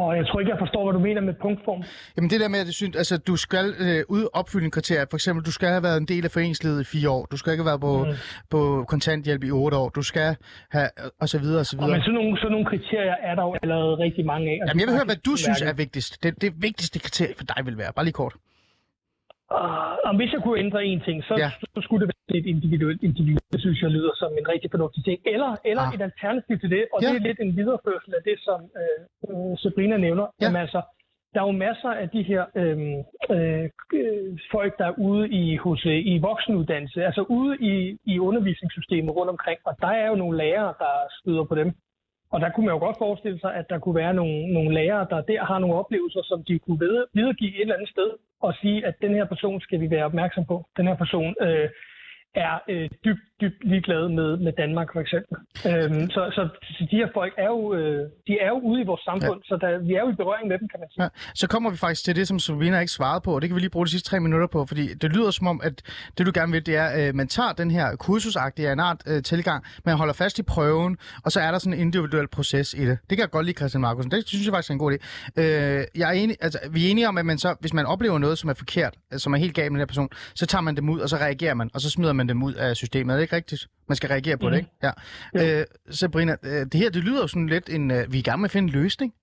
Og jeg tror ikke, jeg forstår, hvad du mener med punktform. Jamen det der med, at det synes, altså, du skal øh, ud opfylde en kriterier. For eksempel, du skal have været en del af foreningslivet i fire år. Du skal ikke have været på, mm. på kontanthjælp i otte år. Du skal have, og så videre, og så videre. Og men sådan nogle, sådan nogle kriterier er der jo allerede rigtig mange af. Jamen jeg vil høre, hvad du synes er vigtigst. Det, det vigtigste kriterie for dig vil være. Bare lige kort. Uh, og hvis jeg kunne ændre en ting, så, ja. så skulle det være et individuelt individ. Det synes jeg lyder som en rigtig fornuftig ting. Eller, eller ah. et alternativ til det, og ja. det er lidt en videreførsel af det, som øh, øh, Sabrina nævner. Ja. Jamen, altså, der er jo masser af de her øh, øh, folk, der er ude i, hos, øh, i voksenuddannelse, altså ude i, i undervisningssystemet rundt omkring, og der er jo nogle lærere, der støder på dem. Og der kunne man jo godt forestille sig, at der kunne være nogle, nogle lærere, der der har nogle oplevelser, som de kunne videregive et eller andet sted, og sige, at den her person skal vi være opmærksom på. Den her person øh, er øh, dybt, dybt ligeglade med, med Danmark, for eksempel. Øhm, så, så, så de her folk er jo, øh, de er jo ude i vores samfund, ja. så der, vi er jo i berøring med dem, kan man sige. Ja. Så kommer vi faktisk til det, som Sabina ikke svarede på, og det kan vi lige bruge de sidste tre minutter på, fordi det lyder som om, at det du gerne vil, det er, at øh, man tager den her kursusagtige en art øh, tilgang, man holder fast i prøven, og så er der sådan en individuel proces i det. Det kan jeg godt lide, Christian Markusen. Det synes jeg faktisk er en god idé. Øh, jeg er enig, altså, vi er enige om, at man så, hvis man oplever noget, som er forkert, som er helt galt med den her person, så tager man dem ud, og så reagerer man, og så smider man dem ud af systemet. Er det ikke rigtigt? Man skal reagere på mm. det, ikke? Ja. ja. Øh, Sabrina, øh, det her, det lyder jo sådan lidt en... Øh, vi er i gang med at finde en løsning.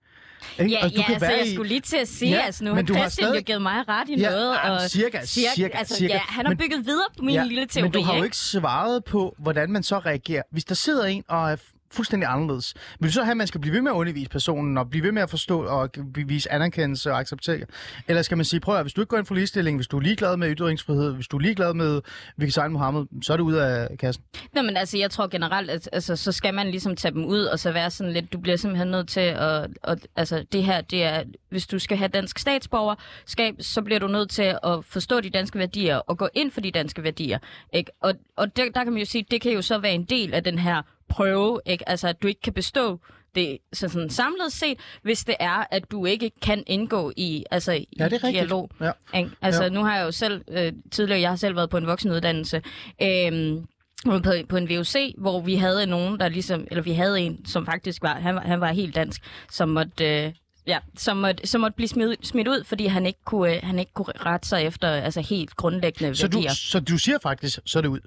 Ikke? Ja, altså, du ja kan altså, jeg skulle lige til at sige, ja, altså, nu har Christian stadig... jo givet mig ret i ja, noget. Og cirka, cirka, cirka, altså, cirka. Ja, han har bygget videre på min ja, lille teori. Men du har jo ikke svaret på, hvordan man så reagerer. Hvis der sidder en og er fuldstændig anderledes. Vil du så have, at man skal blive ved med at undervise personen, og blive ved med at forstå og vise anerkendelse og acceptere? Eller skal man sige, prøv at hvis du ikke går ind for ligestilling, hvis du er ligeglad med ytringsfrihed, hvis du er ligeglad med Vikasejn Mohammed, så er du ud af kassen? Nå, men altså, jeg tror generelt, at altså, så skal man ligesom tage dem ud, og så være sådan lidt, du bliver simpelthen nødt til at, og, altså, det her, det er, hvis du skal have dansk statsborgerskab, så bliver du nødt til at forstå de danske værdier, og gå ind for de danske værdier. Ikke? Og, og der, der kan man jo sige, det kan jo så være en del af den her prøve, ikke? Altså, at du ikke kan bestå det så sådan samlet set, hvis det er, at du ikke kan indgå i, altså, i ja, det er dialog. Ja. Altså, ja. nu har jeg jo selv, øh, tidligere, jeg har selv været på en voksenuddannelse, øh, på, på en VUC, hvor vi havde nogen, der ligesom, eller vi havde en, som faktisk var, han var, han var helt dansk, som måtte, øh, ja, som måtte, som måtte blive smidt, smidt ud, fordi han ikke kunne, øh, han ikke kunne rette sig efter altså helt grundlæggende så værdier. Du, så du siger faktisk, så er det ud?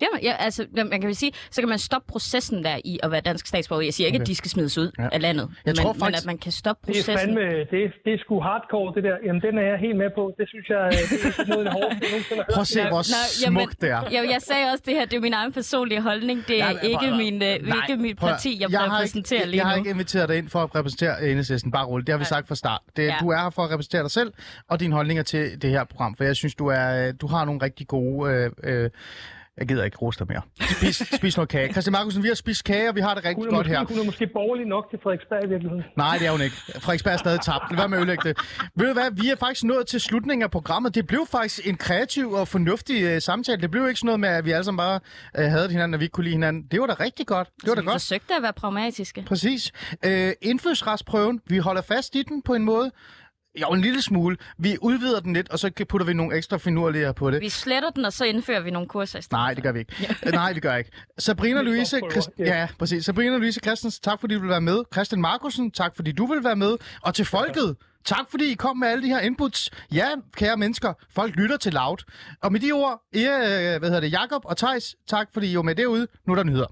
Ja, ja, altså, man kan vel sige, så kan man stoppe processen der i at være dansk statsborger. Jeg siger ikke, okay. at de skal smides ud ja. af landet, jeg men, tror faktisk... men at man kan stoppe processen. Det er, fandme, det, er, det er sgu hardcore, det der. Jamen, den er jeg helt med på. Det synes jeg, det er noget hårdeste, Prøv at se, hvor smukt det er. Ja, jeg sagde også, det her det er min egen personlige holdning. Det er ja, ikke, min, øh, nej, ikke mit parti, jeg, jeg repræsenterer ikke, lige nu. Jeg har ikke inviteret dig ind for at repræsentere enhedslisten. Bare roligt. Det har vi sagt fra start. Det, ja. Du er her for at repræsentere dig selv og dine holdninger til det her program. For jeg synes, du, er, du har nogle rigtig gode... Øh, øh, jeg gider ikke rose dig mere. Spis, spis noget kage. Christian Markusen, vi har spist kage, og vi har det rigtig godt måske, her. Hun er måske borgerlig nok til Frederiksberg i virkeligheden. Nej, det er hun ikke. Frederiksberg er stadig tabt. Lad være med at ødelægge det. Ved du hvad, vi er faktisk nået til slutningen af programmet. Det blev faktisk en kreativ og fornuftig uh, samtale. Det blev ikke sådan noget med, at vi alle sammen bare uh, havde hinanden, og vi ikke kunne lide hinanden. Det var da rigtig godt. Det var da vi godt. forsøgte at være pragmatiske. Præcis. Uh, indfødsretsprøven, vi holder fast i den på en måde. Jo, en lille smule. Vi udvider den lidt, og så putter vi nogle ekstra finurligere på det. Vi sletter den, og så indfører vi nogle kurser i stedet. Nej, det gør vi ikke. Ja. Nej, vi gør ikke. Sabrina Louise, Christ... ja, præcis. Sabrina Louise Christensen, tak fordi du vil være med. Christian Markusen, tak fordi du vil være med. Og til folket, tak fordi I kom med alle de her inputs. Ja, kære mennesker, folk lytter til Loud. Og med de ord, I, hvad hedder det, Jakob og Tejs, tak fordi I var med derude. Nu er der nyheder.